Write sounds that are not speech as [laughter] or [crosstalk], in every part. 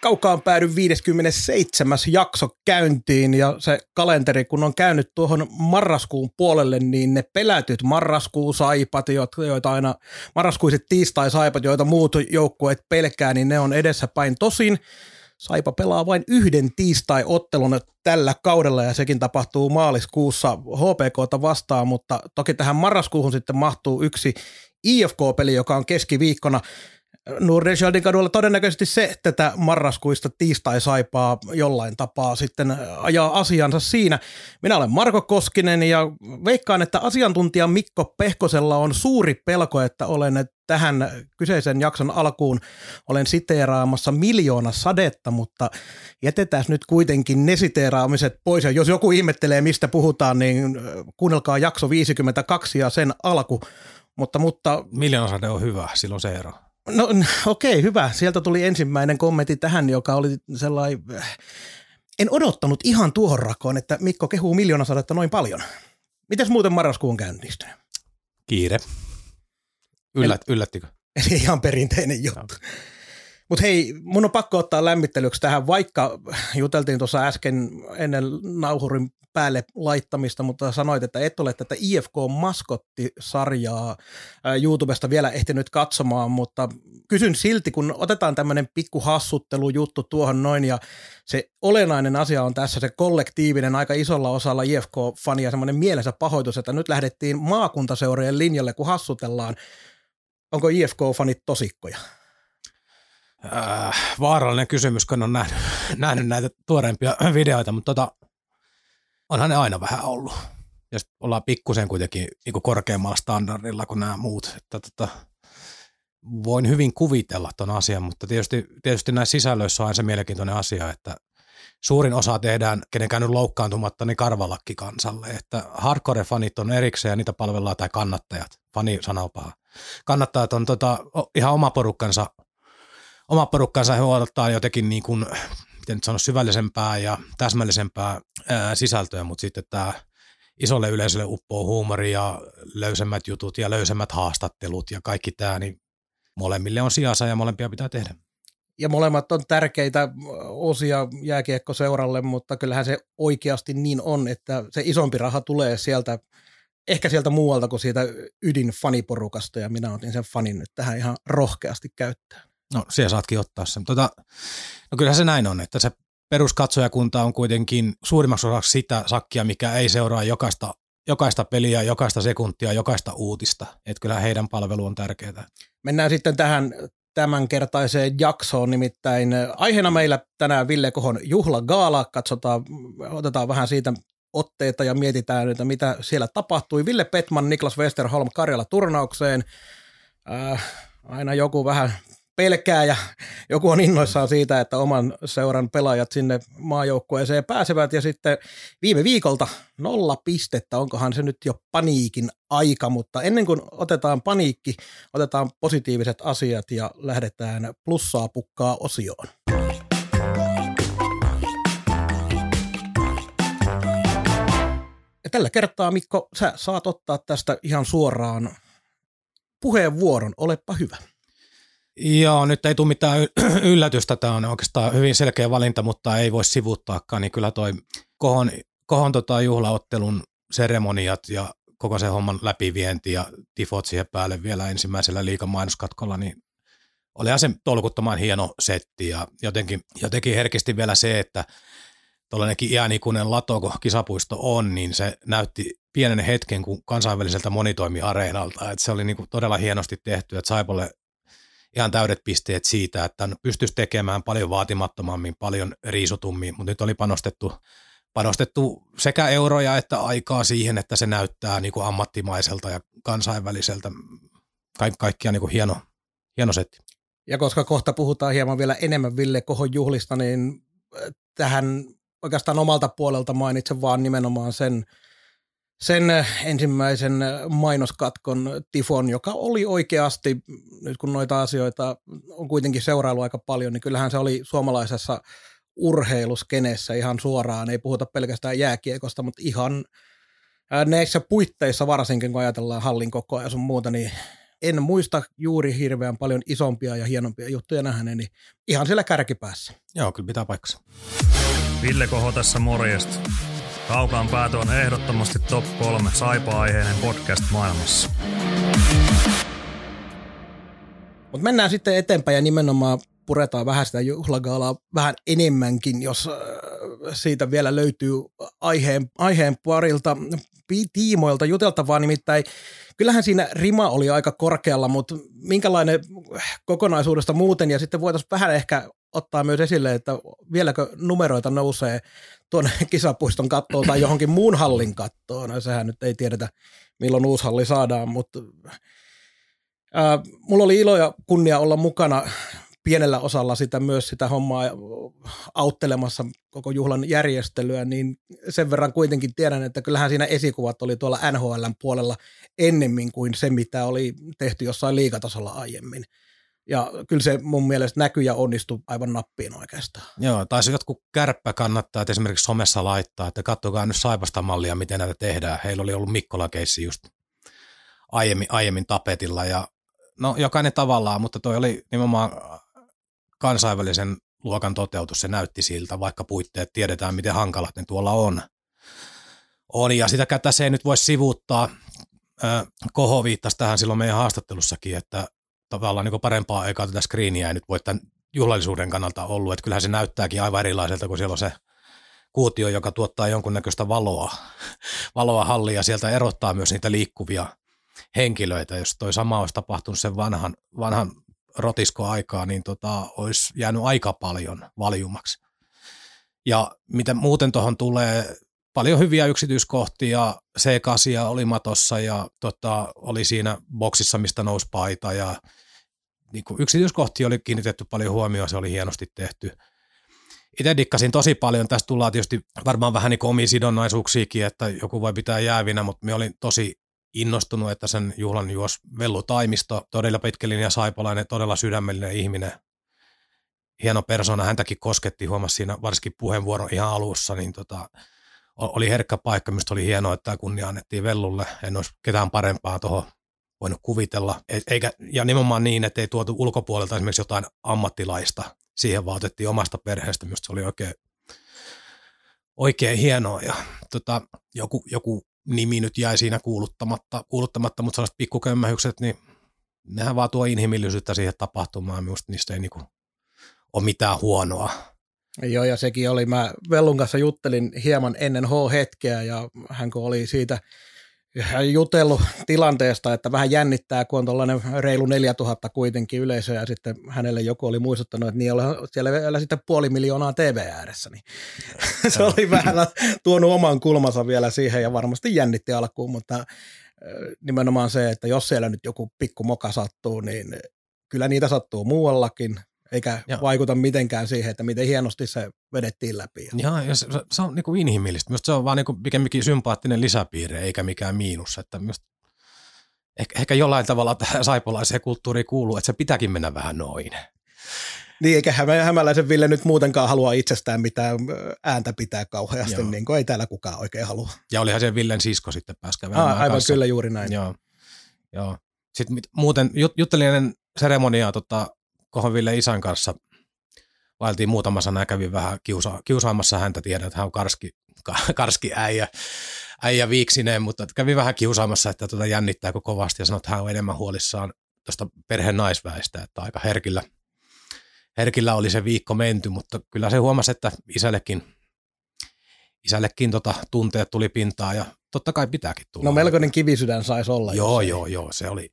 kaukaan päädy 57. jakso käyntiin ja se kalenteri kun on käynyt tuohon marraskuun puolelle, niin ne pelätyt marraskuun saipat, joita aina marraskuiset tiistai-saipat, joita muut joukkueet pelkää, niin ne on edessäpäin. Tosin Saipa pelaa vain yhden tiistai-ottelun tällä kaudella ja sekin tapahtuu maaliskuussa HPKta vastaan, mutta toki tähän marraskuuhun sitten mahtuu yksi IFK-peli, joka on keskiviikkona. Nurdenschaldin kadulla todennäköisesti se tätä marraskuista tiistai-saipaa jollain tapaa sitten ajaa asiansa siinä. Minä olen Marko Koskinen ja veikkaan, että asiantuntija Mikko Pehkosella on suuri pelko, että olen tähän kyseisen jakson alkuun olen siteeraamassa miljoona sadetta, mutta jätetään nyt kuitenkin ne siteeraamiset pois. Ja jos joku ihmettelee, mistä puhutaan, niin kuunnelkaa jakso 52 ja sen alku. Mutta, mutta... Miljoona sade on hyvä, silloin se ero. No okei, okay, hyvä. Sieltä tuli ensimmäinen kommentti tähän, joka oli sellainen, en odottanut ihan tuohon rakoon, että Mikko kehuu miljoonasadetta noin paljon. Mites muuten marraskuun käynnistynyt? Kiire. Yllät, yllättikö? [laughs] Eli ihan perinteinen juttu. No. Mutta hei, mun on pakko ottaa lämmittelyksi tähän, vaikka juteltiin tuossa äsken ennen nauhurin päälle laittamista, mutta sanoit, että et ole tätä IFK-maskottisarjaa YouTubesta vielä ehtinyt katsomaan, mutta kysyn silti, kun otetaan tämmöinen pikku hassuttelujuttu tuohon noin, ja se olennainen asia on tässä se kollektiivinen aika isolla osalla IFK-fania semmoinen mielensä pahoitus, että nyt lähdettiin maakuntaseurojen linjalle, kun hassutellaan. Onko IFK-fanit tosikkoja? Äh, vaarallinen kysymys, kun on nähnyt, [laughs] nähnyt näitä tuoreimpia videoita, mutta tota, onhan ne aina vähän ollut. Ja ollaan pikkusen kuitenkin niin korkeammalla standardilla kuin nämä muut. Että tota, voin hyvin kuvitella ton asian, mutta tietysti, tietysti näissä sisällöissä on se mielenkiintoinen asia, että suurin osa tehdään kenenkään nyt loukkaantumatta niin karvalakki kansalle, että hardcore-fanit on erikseen ja niitä palvellaan tai kannattajat, fani sanoo paha. Kannattajat on tota, ihan oma porukkansa, oma porukkansa he odottaa jotenkin niin kuin miten nyt sano, syvällisempää ja täsmällisempää ää, sisältöä, mutta sitten tämä isolle yleisölle uppoo huumori ja löysemmät jutut ja löysemmät haastattelut ja kaikki tämä, niin molemmille on sijansa ja molempia pitää tehdä. Ja molemmat on tärkeitä osia jääkiekkoseuralle, mutta kyllähän se oikeasti niin on, että se isompi raha tulee sieltä, ehkä sieltä muualta kuin siitä ydinfaniporukasta, ja minä otin sen fanin nyt tähän ihan rohkeasti käyttöön. No, siellä saatkin ottaa sen. Tota, no kyllähän se näin on, että se peruskatsojakunta on kuitenkin suurimmaksi osaksi sitä sakkia, mikä ei seuraa jokaista, jokaista peliä, jokaista sekuntia, jokaista uutista. Että kyllä heidän palvelu on tärkeää. Mennään sitten tähän tämänkertaiseen jaksoon, nimittäin aiheena meillä tänään Ville Kohon juhlagaala. Katsotaan, otetaan vähän siitä otteita ja mietitään, että mitä siellä tapahtui. Ville Petman, Niklas Westerholm Karjala turnaukseen. Äh, aina joku vähän pelkää ja joku on innoissaan siitä, että oman seuran pelaajat sinne maajoukkueeseen pääsevät ja sitten viime viikolta nolla pistettä, onkohan se nyt jo paniikin aika, mutta ennen kuin otetaan paniikki, otetaan positiiviset asiat ja lähdetään plussaa pukkaa osioon. Ja tällä kertaa Mikko, sä saat ottaa tästä ihan suoraan puheenvuoron, olepa hyvä. Joo, nyt ei tule mitään [clears throat] yllätystä. Tämä on oikeastaan hyvin selkeä valinta, mutta ei voi sivuuttaakaan. Niin kyllä toi kohon, kohon tota juhlaottelun seremoniat ja koko se homman läpivienti ja tifot siihen päälle vielä ensimmäisellä liikan mainoskatkolla, niin oli se tolkuttoman hieno setti ja jotenkin, jotenkin herkisti vielä se, että tuollainenkin iänikuinen lato, kun kisapuisto on, niin se näytti pienen hetken kuin kansainväliseltä monitoimiareenalta. että se oli niinku todella hienosti tehty, että Saipolle ihan täydet pisteet siitä, että pystyisi tekemään paljon vaatimattomammin, paljon riisutummin, mutta nyt oli panostettu, panostettu sekä euroja että aikaa siihen, että se näyttää niin kuin ammattimaiselta ja kansainväliseltä. Kaik, kaikkia niin kuin hieno, hieno setti. Ja koska kohta puhutaan hieman vielä enemmän Ville Kohon juhlista, niin tähän oikeastaan omalta puolelta mainitsen vaan nimenomaan sen, sen ensimmäisen mainoskatkon tifon, joka oli oikeasti, nyt kun noita asioita on kuitenkin seurailu aika paljon, niin kyllähän se oli suomalaisessa urheiluskeneessä ihan suoraan, ei puhuta pelkästään jääkiekosta, mutta ihan näissä puitteissa varsinkin, kun ajatellaan hallin kokoa ja sun muuta, niin en muista juuri hirveän paljon isompia ja hienompia juttuja nähneeni niin ihan siellä kärkipäässä. Joo, kyllä pitää paikkansa. Ville Koho tässä morjesta. Kaukaan pääty on ehdottomasti top 3 saipa-aiheinen podcast maailmassa. Mutta mennään sitten eteenpäin ja nimenomaan puretaan vähän sitä juhlagaalaa vähän enemmänkin, jos äh, siitä vielä löytyy aiheen, aiheen parilta tiimoilta juteltavaa, nimittäin kyllähän siinä rima oli aika korkealla, mutta minkälainen kokonaisuudesta muuten, ja sitten voitaisiin vähän ehkä ottaa myös esille, että vieläkö numeroita nousee tuonne [laughs] kisapuiston kattoon tai johonkin muun hallin kattoon. No, sehän nyt ei tiedetä, milloin uusi halli saadaan, mutta ää, mulla oli ilo ja kunnia olla mukana pienellä osalla sitä myös sitä hommaa auttelemassa koko juhlan järjestelyä, niin sen verran kuitenkin tiedän, että kyllähän siinä esikuvat oli tuolla NHLn puolella ennemmin kuin se, mitä oli tehty jossain liikatasolla aiemmin. Ja kyllä se mun mielestä näkyy ja onnistui aivan nappiin oikeastaan. Joo, taisi jotkut kärppä kannattaa, että esimerkiksi somessa laittaa, että katsokaa nyt Saipasta mallia, miten näitä tehdään. Heillä oli ollut Mikkola-keissi just aiemmin, aiemmin tapetilla ja no jokainen tavallaan, mutta toi oli nimenomaan kansainvälisen luokan toteutus, se näytti siltä, vaikka puitteet tiedetään, miten hankalat ne tuolla on. on ja sitä tässä ei nyt voi sivuuttaa. Koho viittasi tähän silloin meidän haastattelussakin, että tavallaan niin parempaa aikaa tätä screeniä ei nyt voi tämän juhlallisuuden kannalta ollut, että kyllähän se näyttääkin aivan erilaiselta, kun siellä on se kuutio, joka tuottaa jonkunnäköistä valoa, [laughs] valoa hallia ja sieltä erottaa myös niitä liikkuvia henkilöitä. Jos toi sama olisi tapahtunut sen vanhan, vanhan rotiskoaikaa, niin tota, olisi jäänyt aika paljon valjumaksi. Ja mitä muuten tuohon tulee, paljon hyviä yksityiskohtia, C8 oli matossa ja tota, oli siinä boksissa, mistä nousi paita ja niin kuin yksityiskohtia oli kiinnitetty paljon huomioon, se oli hienosti tehty. Itse dikkasin tosi paljon, tästä tullaan tietysti varmaan vähän niin omiin sidonnaisuuksiakin, että joku voi pitää jäävinä, mutta me olin tosi innostunut, että sen juhlan juos Vellu Taimisto, todella pitkelin ja saipalainen, todella sydämellinen ihminen. Hieno persona, häntäkin kosketti, huomasi siinä varsinkin puheenvuoron ihan alussa, niin tota, oli herkkä paikka, mistä oli hienoa, että tämä kunnia annettiin Vellulle. En olisi ketään parempaa tuohon voinut kuvitella. E, eikä, ja nimenomaan niin, että ei tuotu ulkopuolelta esimerkiksi jotain ammattilaista. Siihen vaan otettiin omasta perheestä, mistä se oli oikein, oikein hienoa. Ja tota, joku, joku nimi nyt jäi siinä kuuluttamatta, kuuluttamatta mutta sellaiset pikkukömmähykset, niin nehän vaan tuo inhimillisyyttä siihen tapahtumaan. Minusta niistä ei niinku ole mitään huonoa. Joo, ja sekin oli, mä Vellun kanssa juttelin hieman ennen H-hetkeä, ja hän kun oli siitä jutellut tilanteesta, että vähän jännittää, kun on tuollainen reilu 4000 kuitenkin yleisö, ja sitten hänelle joku oli muistuttanut, että niin oli siellä vielä sitten puoli miljoonaa TV-ääressä, niin [laughs] se oli vähän tuonut oman kulmansa vielä siihen, ja varmasti jännitti alkuun, mutta nimenomaan se, että jos siellä nyt joku pikku moka sattuu, niin kyllä niitä sattuu muuallakin, eikä Joo. vaikuta mitenkään siihen, että miten hienosti se vedettiin läpi. Joo, ja se, se on niin kuin inhimillistä. Minusta se on vaan niin kuin pikemminkin sympaattinen lisäpiirre, eikä mikään miinus. Että ehkä, ehkä jollain tavalla tähän saipolaiseen kulttuuriin kuuluu, että se pitääkin mennä vähän noin. Niin, eikä hämäläisen Ville nyt muutenkaan halua itsestään mitään ääntä pitää kauheasti, Joo. niin kuin ei täällä kukaan oikein halua. Ja olihan se Villen sisko sitten pääsi Aa, Aivan kanssa. kyllä juuri näin. Joo. Joo. Sitten muuten jut, juttelin ennen seremoniaa tota, Kohon Ville isän kanssa vaeltiin muutama sana ja kävin vähän kiusa, kiusaamassa häntä. Tiedän, että hän on karski, karski äijä, äijä viiksineen, mutta kävin vähän kiusaamassa, että tuota jännittääkö kovasti ja sanoi, että hän on enemmän huolissaan tuosta perheen naisväestä, että aika herkillä, herkillä oli se viikko menty, mutta kyllä se huomasi, että isällekin, isällekin tota, tunteet tuli pintaan ja totta kai pitääkin tulla. No melkoinen kivisydän saisi olla. Joo, joo, joo, se oli,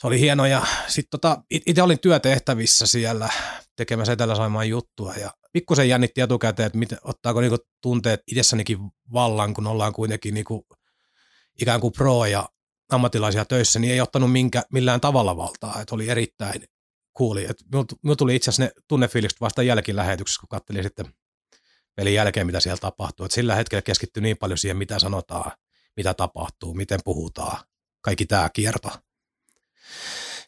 se oli hieno ja sitten tota, itse olin työtehtävissä siellä tekemässä Etelä-Saimaan juttua ja pikkusen jännitti etukäteen, että miten, ottaako niinku tunteet itsessänikin vallan, kun ollaan kuitenkin niinku ikään kuin pro ja ammattilaisia töissä, niin ei ottanut minkä, millään tavalla valtaa, että oli erittäin kuuli. Minulla tuli itse asiassa ne tunnefiilikset vasta jälkilähetyksessä, kun katselin sitten pelin jälkeen, mitä siellä tapahtuu. Sillä hetkellä keskittyy niin paljon siihen, mitä sanotaan, mitä tapahtuu, miten puhutaan, kaikki tämä kierto.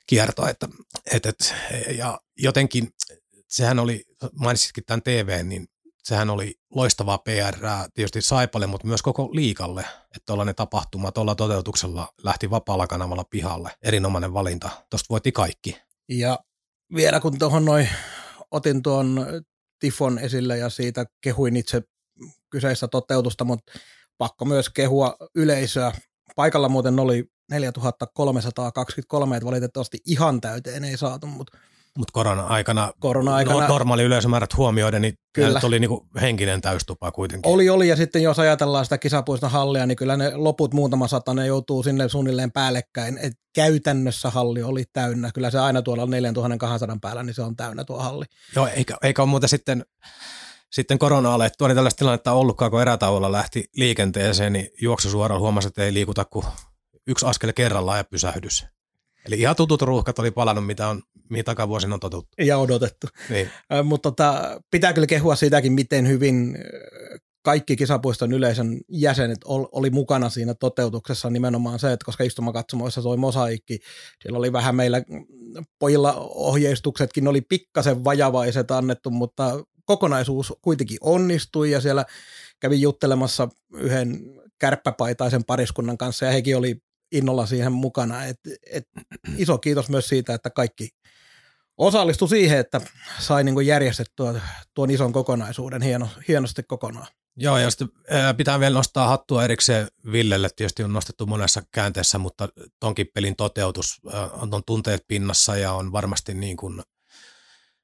Kierto että, et, et, ja jotenkin sehän oli, mainitsitkin tämän TV, niin sehän oli loistavaa PR tietysti Saipalle, mutta myös koko liikalle, että tuollainen tapahtuma tuolla toteutuksella lähti vapaalla kanavalla pihalle. Erinomainen valinta. Tuosta voitti kaikki. Ja vielä kun tuohon noin otin tuon Tifon esille ja siitä kehuin itse kyseistä toteutusta, mutta pakko myös kehua yleisöä. Paikalla muuten oli 4323, että valitettavasti ihan täyteen ei saatu, mutta mutta korona-aikana, korona-aikana no, normaali yleisömäärät huomioiden, niin kyllä. tuli niinku henkinen täystupa kuitenkin. Oli, oli, ja sitten jos ajatellaan sitä kisapuiston hallia, niin kyllä ne loput muutama sata, ne joutuu sinne suunnilleen päällekkäin. Et käytännössä halli oli täynnä. Kyllä se aina tuolla 4200 päällä, niin se on täynnä tuo halli. Joo, eikä, eikä ole muuten sitten, sitten korona alettua, niin tällaista tilannetta ollutkaan, kun erätauolla lähti liikenteeseen, niin juoksu suoraan huomasi, että ei liikuta kuin yksi askel kerrallaan ja pysähdys. Eli ihan tutut ruuhkat oli palannut, mitä on, mihin takavuosina on totuttu. Ja odotettu. Niin. Äh, mutta tota, pitää kyllä kehua siitäkin, miten hyvin kaikki kisapuiston yleisön jäsenet oli mukana siinä toteutuksessa nimenomaan se, että koska istumakatsomoissa soi mosaikki, siellä oli vähän meillä pojilla ohjeistuksetkin oli pikkasen vajavaiset annettu, mutta kokonaisuus kuitenkin onnistui ja siellä kävin juttelemassa yhden kärppäpaitaisen pariskunnan kanssa ja hekin oli innolla siihen mukana. Et, et iso kiitos myös siitä, että kaikki osallistu siihen, että sai niin järjestettyä tuon ison kokonaisuuden hieno, hienosti kokonaan. Joo, ja sitten pitää vielä nostaa hattua erikseen Villelle, tietysti on nostettu monessa käänteessä, mutta tonkin pelin toteutus on tunteet pinnassa ja on varmasti niin kuin,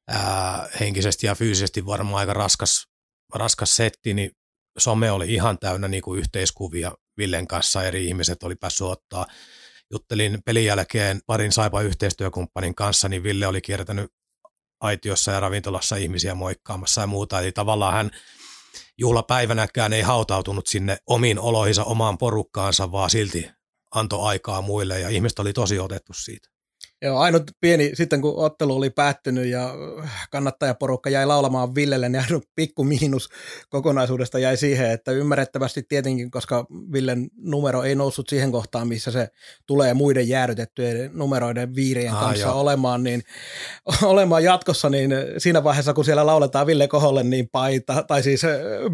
ää, henkisesti ja fyysisesti varmaan aika raskas, raskas setti, niin some oli ihan täynnä niin kuin yhteiskuvia Villen kanssa eri ihmiset oli päässyt ottaa. Juttelin pelin jälkeen parin saipa yhteistyökumppanin kanssa, niin Ville oli kiertänyt aitiossa ja ravintolassa ihmisiä moikkaamassa ja muuta. Eli tavallaan hän juhlapäivänäkään ei hautautunut sinne omiin oloihinsa, omaan porukkaansa, vaan silti antoi aikaa muille ja ihmiset oli tosi otettu siitä. Joo, ainut pieni, sitten kun ottelu oli päättynyt ja kannattajaporukka jäi laulamaan Villelle, niin ainut pikku miinus kokonaisuudesta jäi siihen, että ymmärrettävästi tietenkin, koska Villen numero ei noussut siihen kohtaan, missä se tulee muiden jäädytettyjen numeroiden viirien kanssa joo. olemaan, niin [laughs] olemaan jatkossa, niin siinä vaiheessa, kun siellä lauletaan Ville Koholle, niin paita, tai siis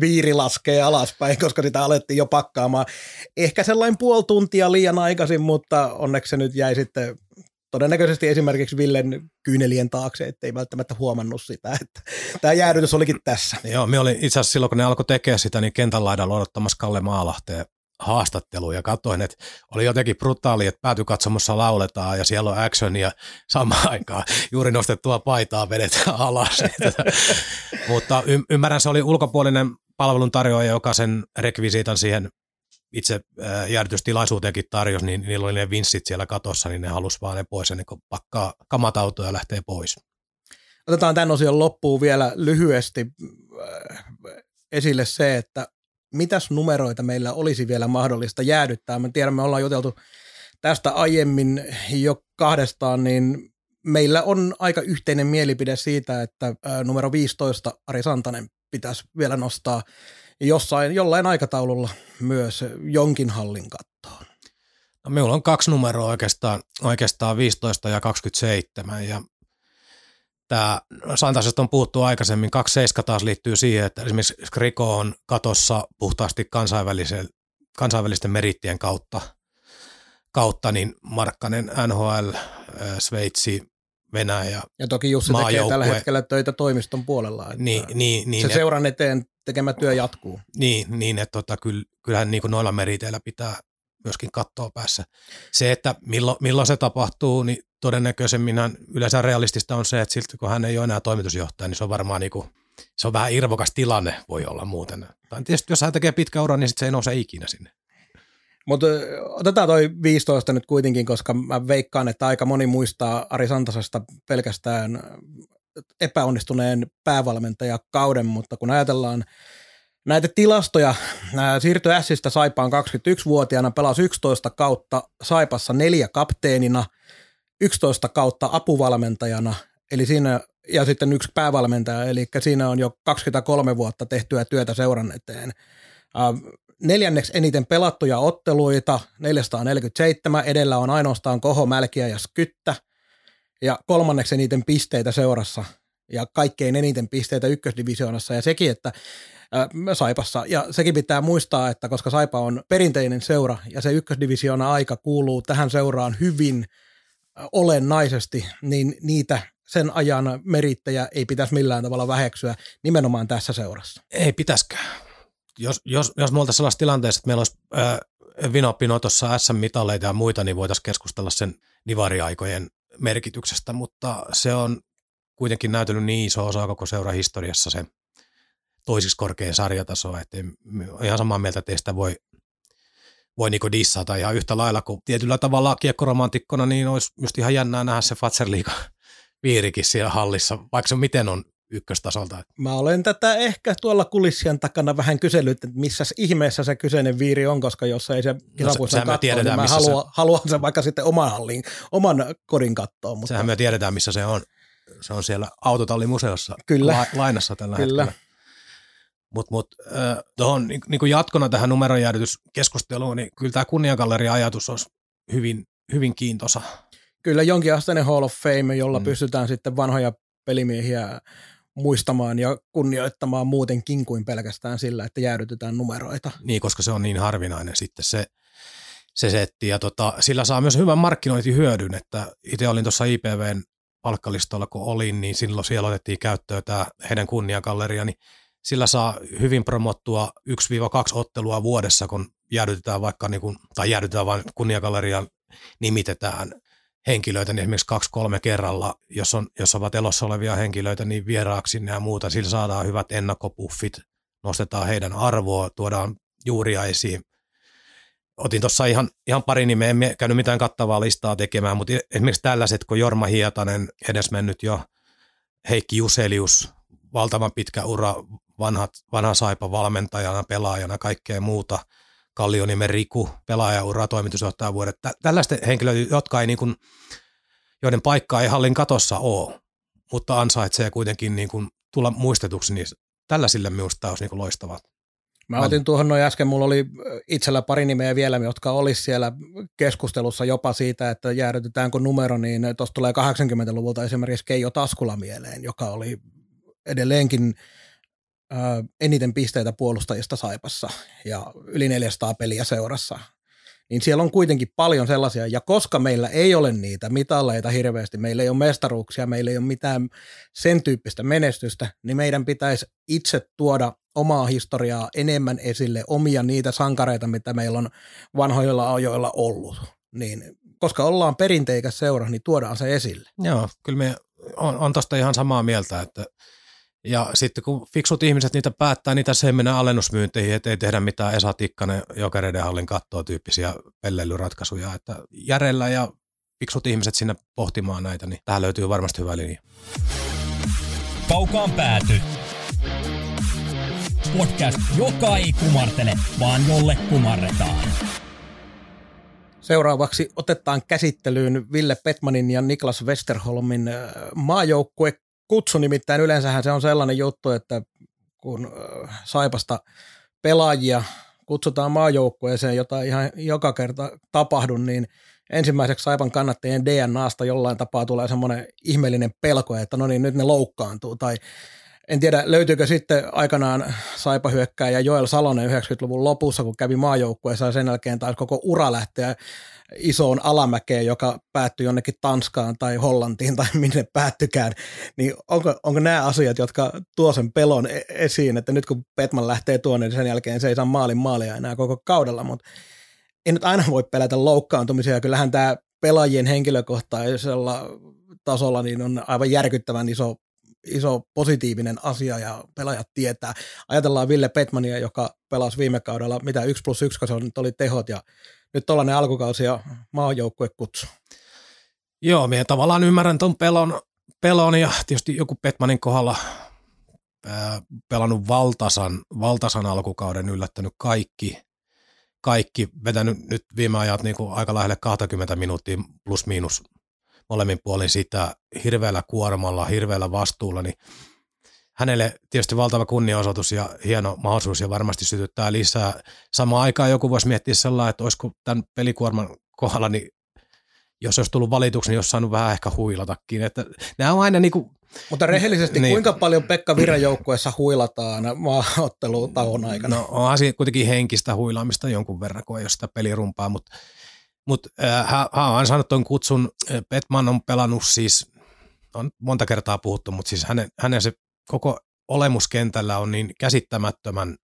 viiri laskee alaspäin, [laughs] koska sitä alettiin jo pakkaamaan. Ehkä sellainen puoli tuntia liian aikaisin, mutta onneksi se nyt jäi sitten todennäköisesti esimerkiksi Villen kyynelien taakse, ettei välttämättä huomannut sitä, että tämä jäädytys olikin tässä. Joo, me oli itse asiassa silloin, kun ne alkoi tekemään sitä, niin kentän laidalla odottamassa Kalle Maalahteen haastattelu ja katsoin, että oli jotenkin brutaali, että päätykatsomossa lauletaan ja siellä on action ja samaan [laughs] aikaan juuri nostettua paitaa vedetään alas. [laughs] Mutta y- ymmärrän, se oli ulkopuolinen palveluntarjoaja, joka sen rekvisiitan siihen itse jäädytystilaisuuteenkin tarjosi, niin niillä oli ne vinssit siellä katossa, niin ne halusi vaan ne pois ennen kuin pakkaa kamat autoja ja lähtee pois. Otetaan tämän osion loppuun vielä lyhyesti esille se, että mitäs numeroita meillä olisi vielä mahdollista jäädyttää. Mä tiedän, me ollaan juteltu tästä aiemmin jo kahdestaan, niin meillä on aika yhteinen mielipide siitä, että numero 15 Ari Santanen pitäisi vielä nostaa jossain, jollain aikataululla myös jonkin hallin kattoon. No, minulla on kaksi numeroa oikeastaan, oikeastaan 15 ja 27 ja tämä Santasesta on puhuttu aikaisemmin, 27 taas liittyy siihen, että esimerkiksi Skriko on katossa puhtaasti kansainvälisen, kansainvälisten merittien kautta, kautta niin Markkanen NHL, Sveitsi, Venäjä, Ja toki Jussi tekee tällä hetkellä töitä toimiston puolella. Että niin, niin, niin, se seuran eteen tekemä työ jatkuu. Niin, niin että tota, kyllähän niin kuin noilla meriteillä pitää myöskin katsoa päässä. Se, että milloin, milloin se tapahtuu, niin todennäköisemmin yleensä realistista on se, että siltä kun hän ei ole enää toimitusjohtaja, niin se on varmaan niin kuin, se on vähän irvokas tilanne voi olla muuten. Tai tietysti jos hän tekee pitkä ura, niin sit se ei nouse ikinä sinne. Mutta otetaan toi 15 nyt kuitenkin, koska mä veikkaan, että aika moni muistaa Ari Santasesta pelkästään epäonnistuneen päävalmentajakauden, mutta kun ajatellaan näitä tilastoja, siirtyi Sistä Saipaan 21-vuotiaana, pelasi 11 kautta Saipassa neljä kapteenina, 11 kautta apuvalmentajana, eli siinä ja sitten yksi päävalmentaja, eli siinä on jo 23 vuotta tehtyä työtä seuran eteen. Neljänneksi eniten pelattuja otteluita, 447, edellä on ainoastaan Koho, Mälkiä ja Skyttä, ja kolmanneksi eniten pisteitä seurassa, ja kaikkein eniten pisteitä ykkösdivisioonassa, ja sekin, että Saipassa. Ja sekin pitää muistaa, että koska Saipa on perinteinen seura ja se ykkösdivisioona aika kuuluu tähän seuraan hyvin olennaisesti, niin niitä sen ajan merittäjä ei pitäisi millään tavalla väheksyä nimenomaan tässä seurassa. Ei pitäskään. Jos, jos, jos me oltaisiin sellaisessa tilanteessa, että meillä olisi äh, Vinopino tuossa SM-mitaleita ja muita, niin voitaisiin keskustella sen divariaikojen merkityksestä, mutta se on kuitenkin näytellyt niin iso osa koko seura historiassa se toisiksi korkein sarjataso, että ihan samaa mieltä, että ei sitä voi, voi niinku dissata ihan yhtä lailla kuin tietyllä tavalla kiekkoromantikkona, niin olisi just ihan jännää nähdä se Fatserliiga viirikin [laughs] siellä hallissa, vaikka se miten on ykköstasolta. Mä olen tätä ehkä tuolla kulissien takana vähän kysellyt, että missä ihmeessä se kyseinen viiri on, koska jos ei se kisapuissa no, katsoa, niin mä haluan, se... haluan sen vaikka sitten oman hallin, oman kodin kattoa. Mutta... Sehän me tiedetään, missä se on. Se on siellä autotallimuseossa Kyllä. La- lainassa tällä Kyllä. hetkellä. Mutta mut, äh, tuohon niin, niin jatkona tähän numeronjäädytyskeskusteluun, niin kyllä tämä kunniagalleria-ajatus olisi hyvin, hyvin kiintosa. Kyllä jonkinasteinen Hall of Fame, jolla mm. pystytään sitten vanhoja pelimiehiä muistamaan ja kunnioittamaan muutenkin kuin pelkästään sillä, että jäädytetään numeroita. Niin, koska se on niin harvinainen sitten se, se setti. Ja tota, sillä saa myös hyvän markkinointihyödyn, että itse olin tuossa IPVn palkkalistolla, kun olin, niin silloin siellä otettiin käyttöön tämä heidän kunniagalleria, niin sillä saa hyvin promottua 1-2 ottelua vuodessa, kun jäädytetään vaikka, niin kuin, tai jäädytetään vain kunniagallerian nimitetään henkilöitä, niin esimerkiksi kaksi-kolme kerralla, jos, on, jos ovat elossa olevia henkilöitä, niin vieraaksi ja muuta, sillä saadaan hyvät ennakkopuffit, nostetaan heidän arvoa, tuodaan juuria esiin. Otin tuossa ihan, ihan pari nimeä, en käynyt mitään kattavaa listaa tekemään, mutta esimerkiksi tällaiset, kun Jorma Hietanen, edesmennyt jo Heikki Juselius, valtavan pitkä ura vanhat, vanha saipa valmentajana, pelaajana, kaikkea muuta. Kallionimen Riku, pelaajaura, toimitusjohtaja vuodet. Tällaisten henkilöitä, jotka ei niin kuin, joiden paikka ei hallin katossa ole, mutta ansaitsee kuitenkin niin kuin tulla muistetuksi, niin tällaisille minusta olisi niin kuin loistavaa. Mä otin tuohon noin äsken, mulla oli itsellä pari nimeä vielä, jotka olisi siellä keskustelussa jopa siitä, että jäädytetäänkö numero, niin tuossa tulee 80-luvulta esimerkiksi Keijo Taskula mieleen, joka oli edelleenkin ää, eniten pisteitä puolustajista Saipassa ja yli 400 peliä seurassa. Niin siellä on kuitenkin paljon sellaisia, ja koska meillä ei ole niitä mitalleita hirveästi, meillä ei ole mestaruuksia, meillä ei ole mitään sen tyyppistä menestystä, niin meidän pitäisi itse tuoda omaa historiaa enemmän esille, omia niitä sankareita, mitä meillä on vanhoilla ajoilla ollut. Niin, koska ollaan perinteikäs seura, niin tuodaan se esille. Joo, kyllä me on, on tuosta ihan samaa mieltä, että ja sitten kun fiksut ihmiset niitä päättää, niin tässä ei mennä alennusmyynteihin, ettei tehdä mitään Esa Tikkanen jokereiden hallin kattoa tyyppisiä pelleilyratkaisuja. Että järellä ja fiksut ihmiset sinne pohtimaan näitä, niin tähän löytyy varmasti hyvä linja. Kaukaan pääty. Podcast, joka ei kumartele, vaan jolle kumarretaan. Seuraavaksi otetaan käsittelyyn Ville Petmanin ja Niklas Westerholmin äh, maajoukkue kutsu, nimittäin yleensähän se on sellainen juttu, että kun Saipasta pelaajia kutsutaan maajoukkueeseen, jota ihan joka kerta tapahdu, niin ensimmäiseksi Saipan kannattajien DNAsta jollain tapaa tulee semmoinen ihmeellinen pelko, että no niin, nyt ne loukkaantuu, tai en tiedä, löytyykö sitten aikanaan Saipa ja Joel Salonen 90-luvun lopussa, kun kävi maajoukkueessa ja sen jälkeen taisi koko ura lähteä isoon alamäkeen, joka päättyi jonnekin Tanskaan tai Hollantiin tai [laughs] minne päättykään, niin onko, onko nämä asiat, jotka tuo sen pelon e-, esiin, että nyt kun Petman lähtee tuonne, niin sen jälkeen se ei saa maalin maalia enää koko kaudella, mutta ei nyt aina voi pelätä loukkaantumisia, kyllähän tämä pelaajien henkilökohtaisella tasolla niin on aivan järkyttävän iso iso positiivinen asia ja pelaajat tietää. Ajatellaan Ville Petmania, joka pelasi viime kaudella, mitä 1 plus 1, se nyt oli tehot ja nyt tuollainen alkukausi ja kutsu. Joo, minä tavallaan ymmärrän tuon pelon, pelon ja tietysti joku Petmanin kohdalla ää, pelannut valtasan, valtasan alkukauden, yllättänyt kaikki, kaikki vetänyt nyt viime ajat niin kuin aika lähelle 20 minuuttia plus miinus molemmin puolin sitä hirveällä kuormalla, hirveällä vastuulla, niin hänelle tietysti valtava kunniaosoitus ja hieno mahdollisuus ja varmasti sytyttää lisää. Samaan aikaan joku voisi miettiä sellainen, että olisiko tämän pelikuorman kohdalla, niin jos olisi tullut valituksi, niin olisi saanut vähän ehkä huilatakin. Että nämä on aina niin kuin, Mutta rehellisesti, Niin. kuinka paljon Pekka Viran joukkueessa huilataan maaottelutauon aikana? No onhan siinä kuitenkin henkistä huilaamista jonkun verran, kun ei ole sitä pelirumpaa, mutta mut, äh, hän, hän on saanut tuon kutsun, Äh, Petman on pelannut siis, on monta kertaa puhuttu, mutta siis hänen, hänen se koko olemuskentällä on niin käsittämättömän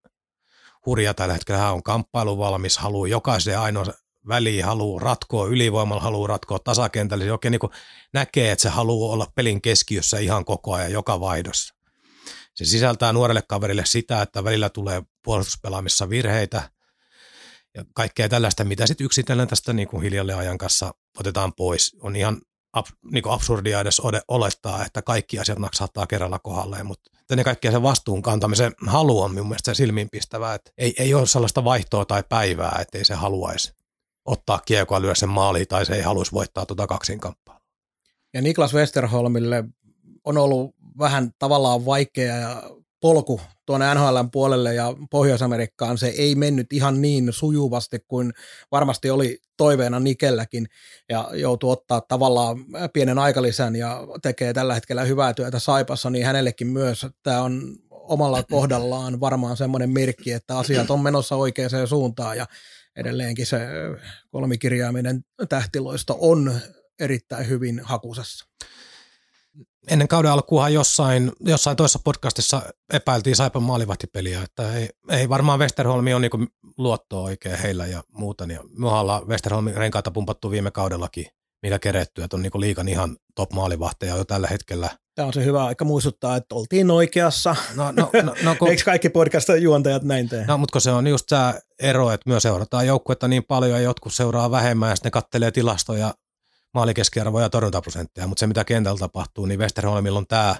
hurja tällä hetkellä. Hän on kamppailuvalmis, haluaa jokaisen ainoa väliin, haluaa ratkoa ylivoimalla, haluaa ratkoa tasakentällä. Se oikein niin näkee, että se haluaa olla pelin keskiössä ihan koko ajan, joka vaihdossa. Se sisältää nuorelle kaverille sitä, että välillä tulee puolustuspelaamissa virheitä ja kaikkea tällaista, mitä sitten yksitellen tästä niin kuin hiljalle ajan kanssa otetaan pois. On ihan niin absurdia edes olettaa, että kaikki asiat naksahtaa kerralla kohdalleen, mutta ennen kaikkea se vastuun kantamisen halu on minun mielestä silmiinpistävää, että ei, ei ole sellaista vaihtoa tai päivää, että ei se haluaisi ottaa kiekoa, lyödä sen maaliin tai se ei haluaisi voittaa tuota kaksinkampaa. Ja Niklas Westerholmille on ollut vähän tavallaan vaikea polku tuonne NHLn puolelle ja Pohjois-Amerikkaan. Se ei mennyt ihan niin sujuvasti kuin varmasti oli toiveena Nikelläkin ja joutuu ottaa tavallaan pienen aikalisän ja tekee tällä hetkellä hyvää työtä Saipassa, niin hänellekin myös tämä on omalla [clears throat] kohdallaan varmaan semmoinen merkki, että asiat on menossa oikeaan suuntaan ja edelleenkin se kolmikirjaaminen tähtiloista on erittäin hyvin hakusessa. Ennen kauden alkuahan jossain, jossain toisessa podcastissa epäiltiin Saipan maalivahtipeliä, että ei, ei varmaan Westerholmi on niin luottoa oikein heillä ja muuta. Ja me ollaan Westerholmin renkaita pumpattu viime kaudellakin, mikä keretty, että on niin liikan ihan top maalivahteja jo tällä hetkellä. Tämä on se hyvä aika muistuttaa, että oltiin oikeassa. No, no, no, no, kun, [laughs] Eikö kaikki podcast-juontajat näin tee? no mutta kun se on just tämä ero, että myös seurataan joukkuetta niin paljon ja jotkut seuraa vähemmän ja sitten ne kattelee tilastoja maalikeskiarvoja ja torjuntaprosentteja, mutta se mitä kentällä tapahtuu, niin Westerholmilla on tämä